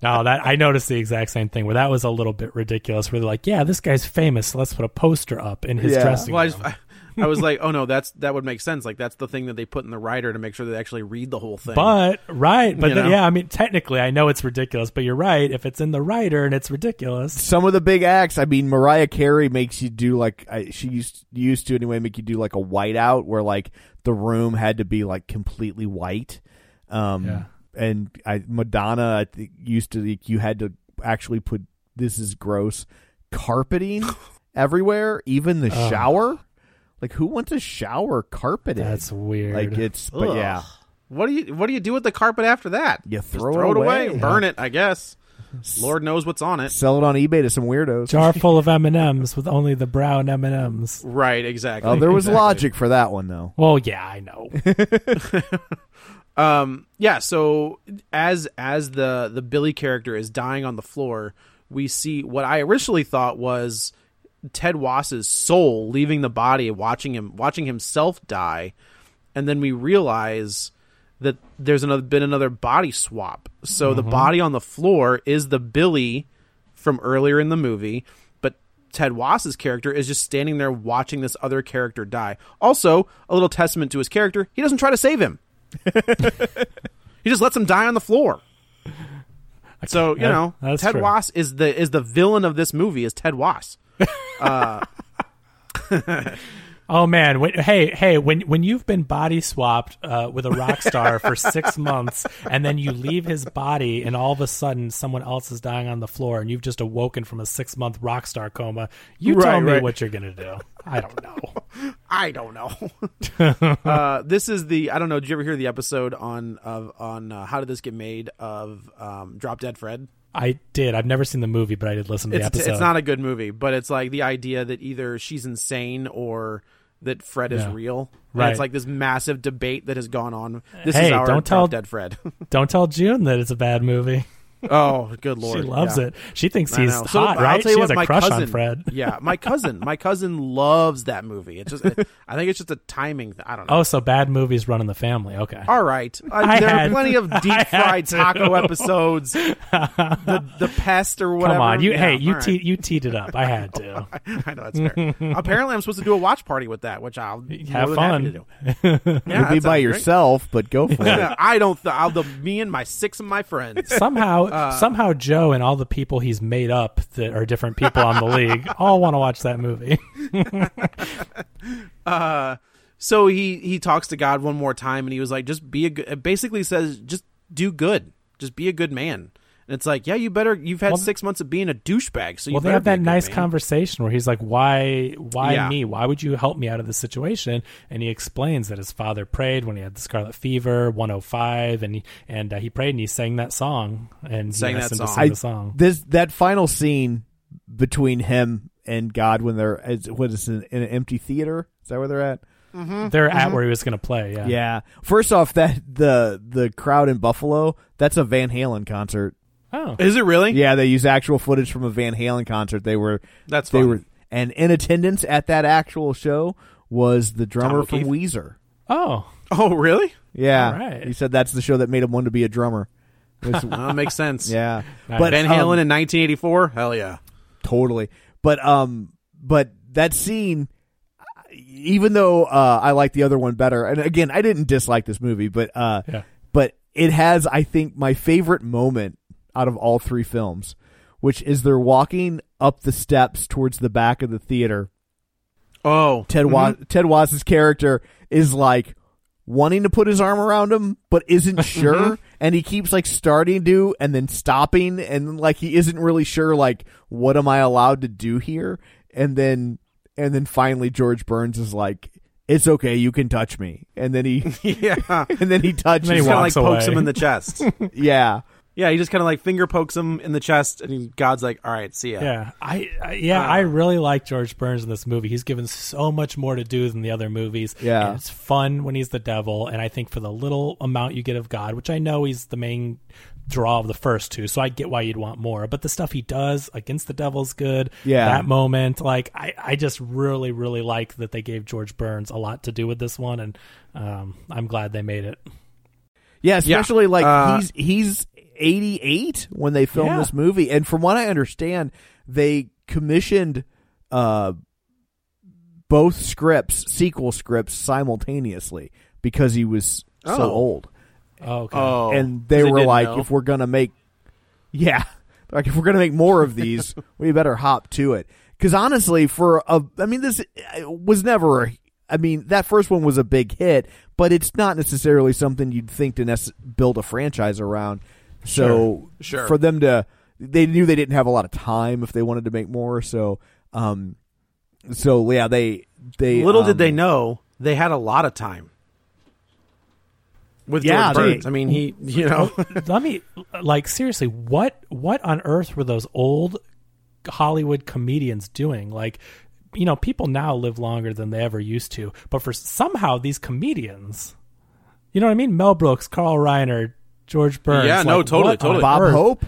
No, that I noticed the exact same thing where that was a little bit ridiculous. Where they're like, "Yeah, this guy's famous. So let's put a poster up in his Yeah. dressing well, I, room." just, I, I was like, oh no, that's that would make sense. Like that's the thing that they put in the writer to make sure they actually read the whole thing. but right, but then, yeah, I mean, technically, I know it's ridiculous, but you're right. If it's in the writer and it's ridiculous, Some of the big acts, I mean, Mariah Carey makes you do like I, she used used to anyway, make you do like a whiteout where like the room had to be like completely white. Um, Yeah. and I Madonna I think used to you had to actually put this is gross carpeting [laughs] everywhere, even the Ugh. shower. Like who wants a shower carpeted? that's weird. like it's but Ugh. yeah. what do you what do you do with the carpet after that? You throw it throw it away, away. burn it. I guess. Lord knows what's on it. Sell it on eBay to some weirdos. jar [laughs] full of M and M's with only the brown M and M's. Right, exactly. Oh, there was Exactly. logic for that one though. Well, yeah, I know. [laughs] [laughs] Um, yeah. So as as the the Billy character is dying on the floor, we see what I originally thought was Ted Wass's soul leaving the body, watching him watching himself die, and then we realize that there's another been another body swap. So the body on the floor is the Billy from earlier in the movie, but Ted Wass's character is just standing there watching this other character die. Also, a little testament to his character, he doesn't try to save him. [laughs] he just lets him die on the floor. So, you know, Ted true. Wass is the is the villain of this movie is Ted Wass. Oh, [laughs] Oh man, when, hey, hey, when when you've been body swapped uh, with a rock star for six [laughs] months, and then you leave his body, and all of a sudden someone else is dying on the floor, and you've just awoken from a six month rock star coma, you Right, tell me right. what you're gonna do. I don't know. [laughs] I don't know. uh, this is the I don't know. Did you ever hear the episode on of on uh, how did this get made of um, Drop Dead Fred? I did. I've never seen the movie, but I did listen to the It's episode. it's not a good movie, but it's like the idea that either she's insane or that Fred is Yeah. real. And Right. it's like this massive debate that has gone on. This Hey, is our don't tell- Dead Fred. [laughs] Don't tell June that it's a bad movie. Oh, good lord, she loves yeah. it. She thinks I he's know. So, hot, I'll right? tell you She what, has a crush cousin, on Fred. [laughs] yeah, my cousin, my cousin loves that movie. It's just, I think it's just a timing. Th- I don't know. Oh, so bad movies run in the family. Okay. All right, uh, [laughs] there had- are plenty of [laughs] deep fried taco episodes. the the pest or whatever. Come on, you Yeah, hey, you all right. te- you teed it up. I had to. I know that's fair. Apparently, I'm supposed to do a watch party with that, which I'll Have more than fun. happy to do. Yeah, You'll be sounds by great. yourself, but go for it. I don't. Th- I'll the me and my six of my friends. somehow Uh, somehow Joe and all the people he's made up that are different people on the [laughs] league all want to watch that movie. [laughs] Uh, so he he talks to God one more time, and he was like, "Just be a good." Basically, says, "Just do good. Just be a good man." And it's like, yeah, you better. You've had Well, six months of being a douchebag, so you well, they have that nice man. conversation where he's like, "Why, why Yeah. me? Why would you help me out of this situation?" And he explains that his father prayed when he had the scarlet fever, 105, and he, and uh, he prayed and he sang that song and Sang he that asked him to song. sing I, the song. this that final scene between him and God when they're is, what is it, in an empty theater? Is that where they're at? They're at where he was going to play. Yeah. Yeah. First off, that the the crowd in Buffalo, that's a Van Halen concert. Oh, Is it really? Yeah, they use actual footage from a Van Halen concert. They were That's they fun. were and in attendance at that actual show was the drummer from O'Keefe? Weezer. oh, Oh, really? Yeah, All right. he said that's the show that made him want to be a drummer. It was- Well, that makes sense. yeah, Nice. but Van um, Halen in 1984. Hell yeah. totally. But um, but that scene, even though uh, I like the other one better, and again, I didn't dislike this movie, but uh, Yeah. but it has, I think, my favorite moment out of all three films, which is they're walking up the steps towards the back of the theater. Oh, Ted Wa- mm-hmm. Ted Wass's character is like wanting to put his arm around him but isn't [laughs] mm-hmm. sure. And he keeps like starting to and then stopping. And like he isn't really sure like what am I allowed to do here? And then and then finally George Burns is like it's okay you can touch me. And then he [laughs] yeah. [laughs] and then he touches then he He kind of like walks pokes him in the chest. yeah yeah, he just kind of like finger pokes him in the chest, and God's like, "All right, see ya." Yeah, I, I yeah, I really like George Burns in this movie. He's given so much more to do than the other movies. Yeah. and it's fun when he's the devil, and I think for the little amount you get of God, which I know he's the main draw of the first two, so I get why you'd want more. But the stuff he does against the devil's good. Yeah. that moment, like I, I just really, really like that they gave George Burns a lot to do with this one, and um, I'm glad they made it. Yeah, especially like Uh, he's he's 88 when they filmed Yeah. this movie and from what I understand they commissioned uh both scripts, sequel scripts simultaneously because he was so Oh. old. Oh, okay. Oh, and they were didn't like know. if we're going to make yeah, [laughs] like if we're going to make more of these, [laughs] we better hop to it. Cuz honestly for a I mean this was never a I mean, that first one was a big hit, but it's not necessarily something you'd think to nec- build a franchise around. So Sure, sure. for them to, they knew they didn't have a lot of time if they wanted to make more. So, um, so yeah, they they Little um, did they know they had a lot of time with Yeah, George they- Burns. I mean, he, you know, [laughs] Let me like seriously, what what on earth were those old Hollywood comedians doing? Like, you know, people now live longer than they ever used to, but for somehow these comedians, you know what I mean? Mel Brooks, Carl Reiner, George Burns. Yeah, no, like, totally, what totally. Bob earth? Hope.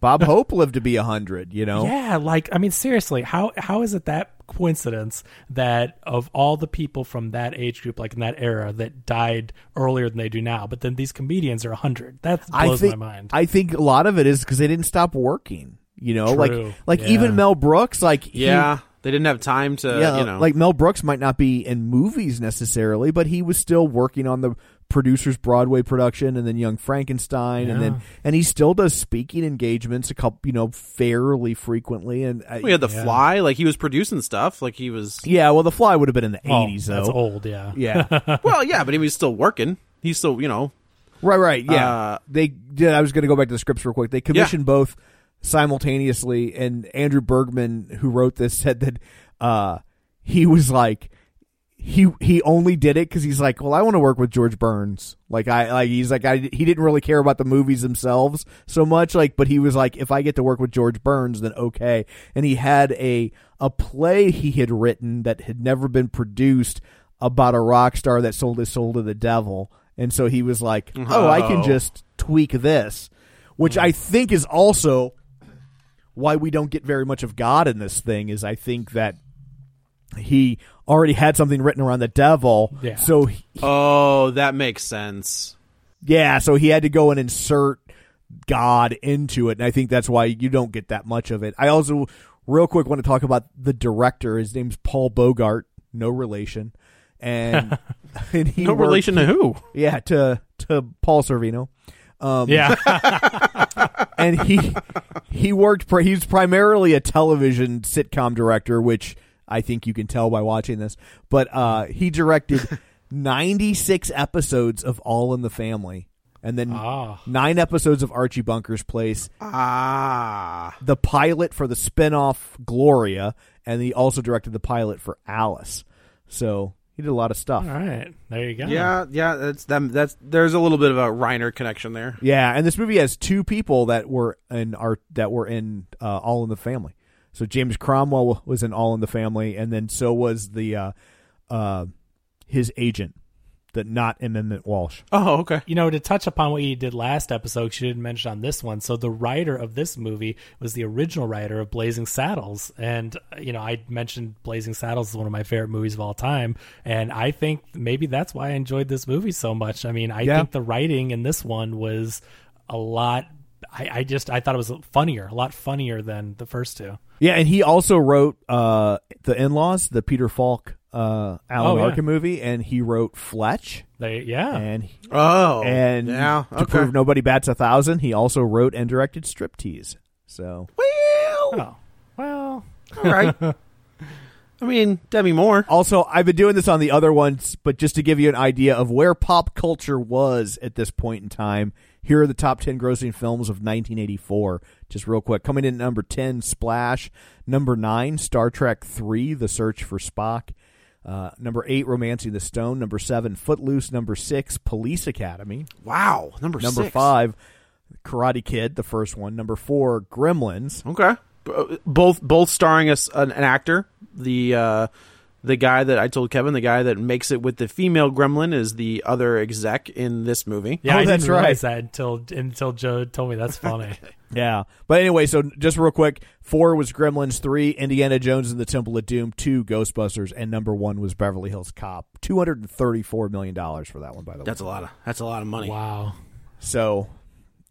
Bob Hope lived to be a hundred. You know, Yeah, like I mean, seriously, how how is it that coincidence that of all the people from that age group, like in that era, that died earlier than they do now, but then these comedians are hundred? That I blows think my mind. I think a lot of it is because they didn't stop working. You know, True. like like Yeah. even Mel Brooks, like he- yeah, they didn't have time to, yeah, you know, like Mel Brooks might not be in movies necessarily, but he was still working on the producers Broadway production, and then Young Frankenstein, and then and he still does speaking engagements a couple, you know, fairly frequently. And I, We had The Fly, like he was producing stuff, like he was. yeah, well, The Fly would have been in the Well, eighties, though. That's old, yeah. Yeah, [laughs] Well, yeah, but he was still working. He's still, you know, right, right. Yeah, Uh, they did. I was going to go back to the scripts real quick. They commissioned both simultaneously, and Andrew Bergman, who wrote this, said that uh, he was like. He he only did it because he's like, well, I want to work with George Burns. Like I like he's like I he didn't really care about the movies themselves so much. Like, but he was like, if I get to work with George Burns, then okay. And he had a a play he had written that had never been produced about a rock star that sold his soul to the devil. And so he was like, oh, I can Oh. just tweak this, which I think is also why we don't get very much of God in this thing. Is I think that he already had something written around the devil, Yeah. so he- oh, that makes sense. yeah, so he had to go and insert God into it, and I think that's why you don't get that much of it. I also, real quick, want to talk about the director. His name's Paul Bogart, no relation, and [laughs] and he No worked- relation to who? yeah, to to Paul Sorvino. Um, Yeah. [laughs] [laughs] and he he worked. Pri- he's primarily a television sitcom director, which I think you can tell by watching this. But uh, he directed [laughs] ninety six episodes of All in the Family, and then Ah. nine episodes of Archie Bunker's Place. Ah, The pilot for the spinoff Gloria, and he also directed the pilot for Alice. So he did a lot of stuff. All right. There you go. yeah, yeah. That's them. That's there's a little bit of a Reiner connection there. Yeah, and this movie has two people that were in art that were in uh, All in the Family. So James Cromwell was in All in the Family, and then so was the uh, uh, his agent, that not Emmet Walsh. Oh, okay. You know, to touch upon what you did last episode, you didn't mention on this one. So the writer of this movie was the original writer of Blazing Saddles, and uh, you know, I mentioned Blazing Saddles is one of my favorite movies of all time, and I think maybe that's why I enjoyed this movie so much. I mean, I Yeah. think the writing in this one was a lot. I, I just I thought it was funnier, a lot funnier than the first two. Yeah, and he also wrote uh, the In Laws, the Peter Falk uh, Alan Oh, yeah. Arkin movie, and he wrote Fletch, They, yeah, and Oh, and yeah. to prove nobody bats a thousand, he also wrote and directed Striptease. So well, oh well, all right. [laughs] I mean, Demi Moore. Also, I've been doing this on the other ones, but just to give you an idea of where pop culture was at this point in time, here are the top 10 grossing films of 1984. Just real quick. Coming in at number 10, Splash. Number 9, Star Trek 3, The Search for Spock. Uh, number 8, Romancing the Stone. Number 7, Footloose. Number 6, Police Academy. Wow, number Number six. 5, Karate Kid, the first one. Number 4, Gremlins. Okay, B- both both starring us an, an actor. The uh, the guy that I told Kevin, the guy that makes it with the female gremlin, is the other exec in this movie. yeah. Oh, I that's didn't realize right. that until until Joe told me. That's [laughs] funny. Yeah. But anyway, so just real quick, four was Gremlins, three, Indiana Jones and the Temple of Doom, two, Ghostbusters, and number one was Beverly Hills Cop. Two hundred and thirty-four million dollars for that one, by the way. That's a lot of that's a lot of money. wow. So,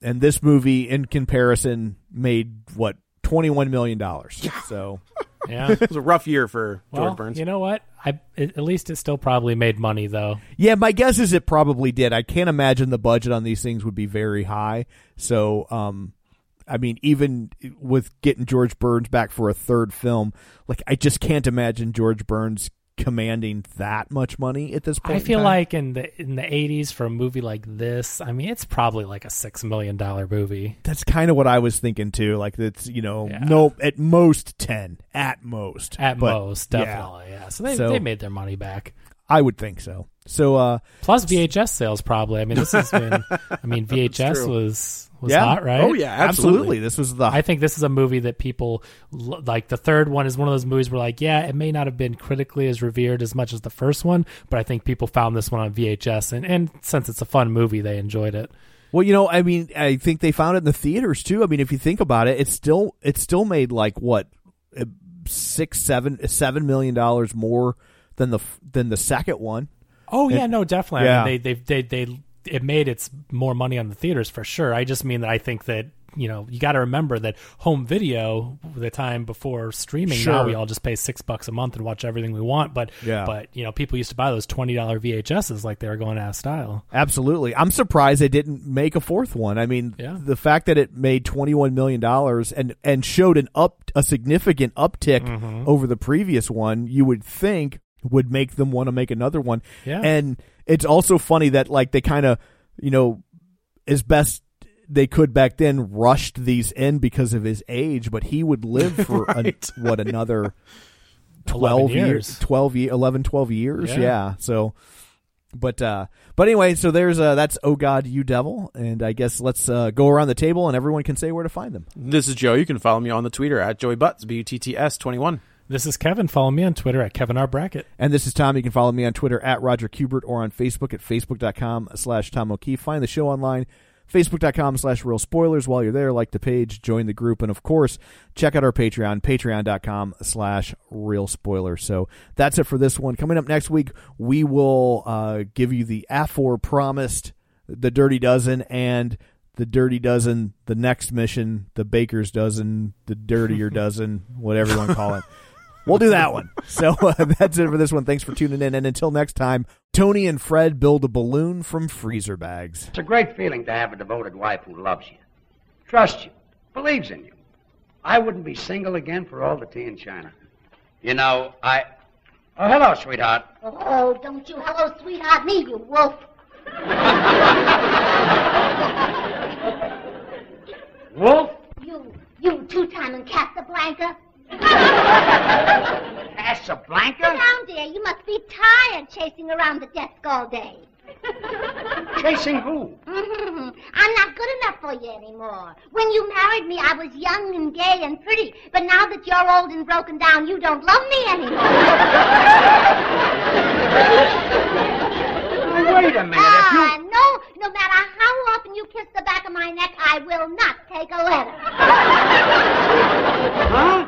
and this movie, in comparison, made what twenty-one million dollars. So, [laughs] Yeah. It was a rough year for Well, George Burns. you know what? I at least it still probably made money though. yeah, my guess is it probably did. I can't imagine the budget on these things would be very high. So, um, I mean, even with getting George Burns back for a third film, like I just can't imagine George Burns commanding that much money at this point. I feel time. like in the in the eighties for a movie like this, I mean, it's probably like a six million dollar movie. that's kind of what I was thinking too. Like that's you know, Yeah. no, at most ten, at most, At But, most, yeah, definitely, yeah. So they So- they made their money back. I would think so. So, uh, Plus VHS sales, probably. I mean, this has been. I mean, [laughs] VHS was was yeah, hot, right? Oh, yeah, absolutely. This was the I think this is a movie that people like. The third one is one of those movies where, like, yeah, it may not have been critically as revered as much as the first one, but I think people found this one on VHS, and, and since it's a fun movie, they enjoyed it. Well, you know, I mean, I think they found it in the theaters too. I mean, if you think about it, it's still it still made like what uh, six, seven, seven million dollars more than the than the second one. Oh yeah, no, definitely. Yeah. I mean, they they they they it made its more money on the theaters for sure. I just mean that I think that you know, you got to remember that home video, the time before streaming, Sure. now we all just pay six bucks a month and watch everything we want. But Yeah. but you know, people used to buy those twenty dollar VHSs like they were going out of style. Absolutely. I'm surprised they didn't make a fourth one. I mean, Yeah. the fact that it made 21 million dollars and and showed an up a significant uptick Mm-hmm. over the previous one, you would think would make them want to make another one. Yeah. And it's also funny that like they kind of, you know, as best they could back then rushed these in because of his age, but he would live [laughs] for Right. a, what another [laughs] 12 years. years. 12 ye- 11 12 years. Yeah. yeah. So but uh but anyway, so there's uh that's Oh God You Devil and I guess let's uh go around the table and everyone can say where to find them. This is Joe. You can follow me on the Twitter at Joey Butts, B U T T S 21. This is Kevin. Follow me on Twitter at Kevin R Brackett. And this is Tom. You can follow me on Twitter at Roger Kubert or on Facebook at facebook.com slash Tom O'Keefe. Find the show online, facebook.com slash real spoilers. While you're there, like the page, join the group, and of course, check out our Patreon, patreon.com slash real spoilers. So that's it for this one. Coming up next week, we will uh, give you the afor promised, the Dirty Dozen, and the Dirty Dozen, the next mission, the Baker's Dozen, the Dirtier [laughs] Dozen, whatever you want to call it. We'll do that one. [laughs] So uh, that's it for this one. Thanks for tuning in. And until next time, Tony and Fred build a balloon from freezer bags. It's a great feeling to have a devoted wife who loves you, trusts you, believes in you. I wouldn't be single again for all the tea in China. You know, I. Oh, hello, sweetheart. Oh, don't you hello, sweetheart, me, you wolf. Wolf? You, you two-timing Casablanca. Casablanca? Sit down there. You must be tired chasing around the desk all day. Chasing who? Mhm. I'm not good enough for you anymore. When you married me, I was young and gay and pretty. But now that you're old and broken down, you don't love me anymore. Wait a minute. If you. Ah, no, no matter how often you kiss the back of my neck, I will not take a letter. Huh?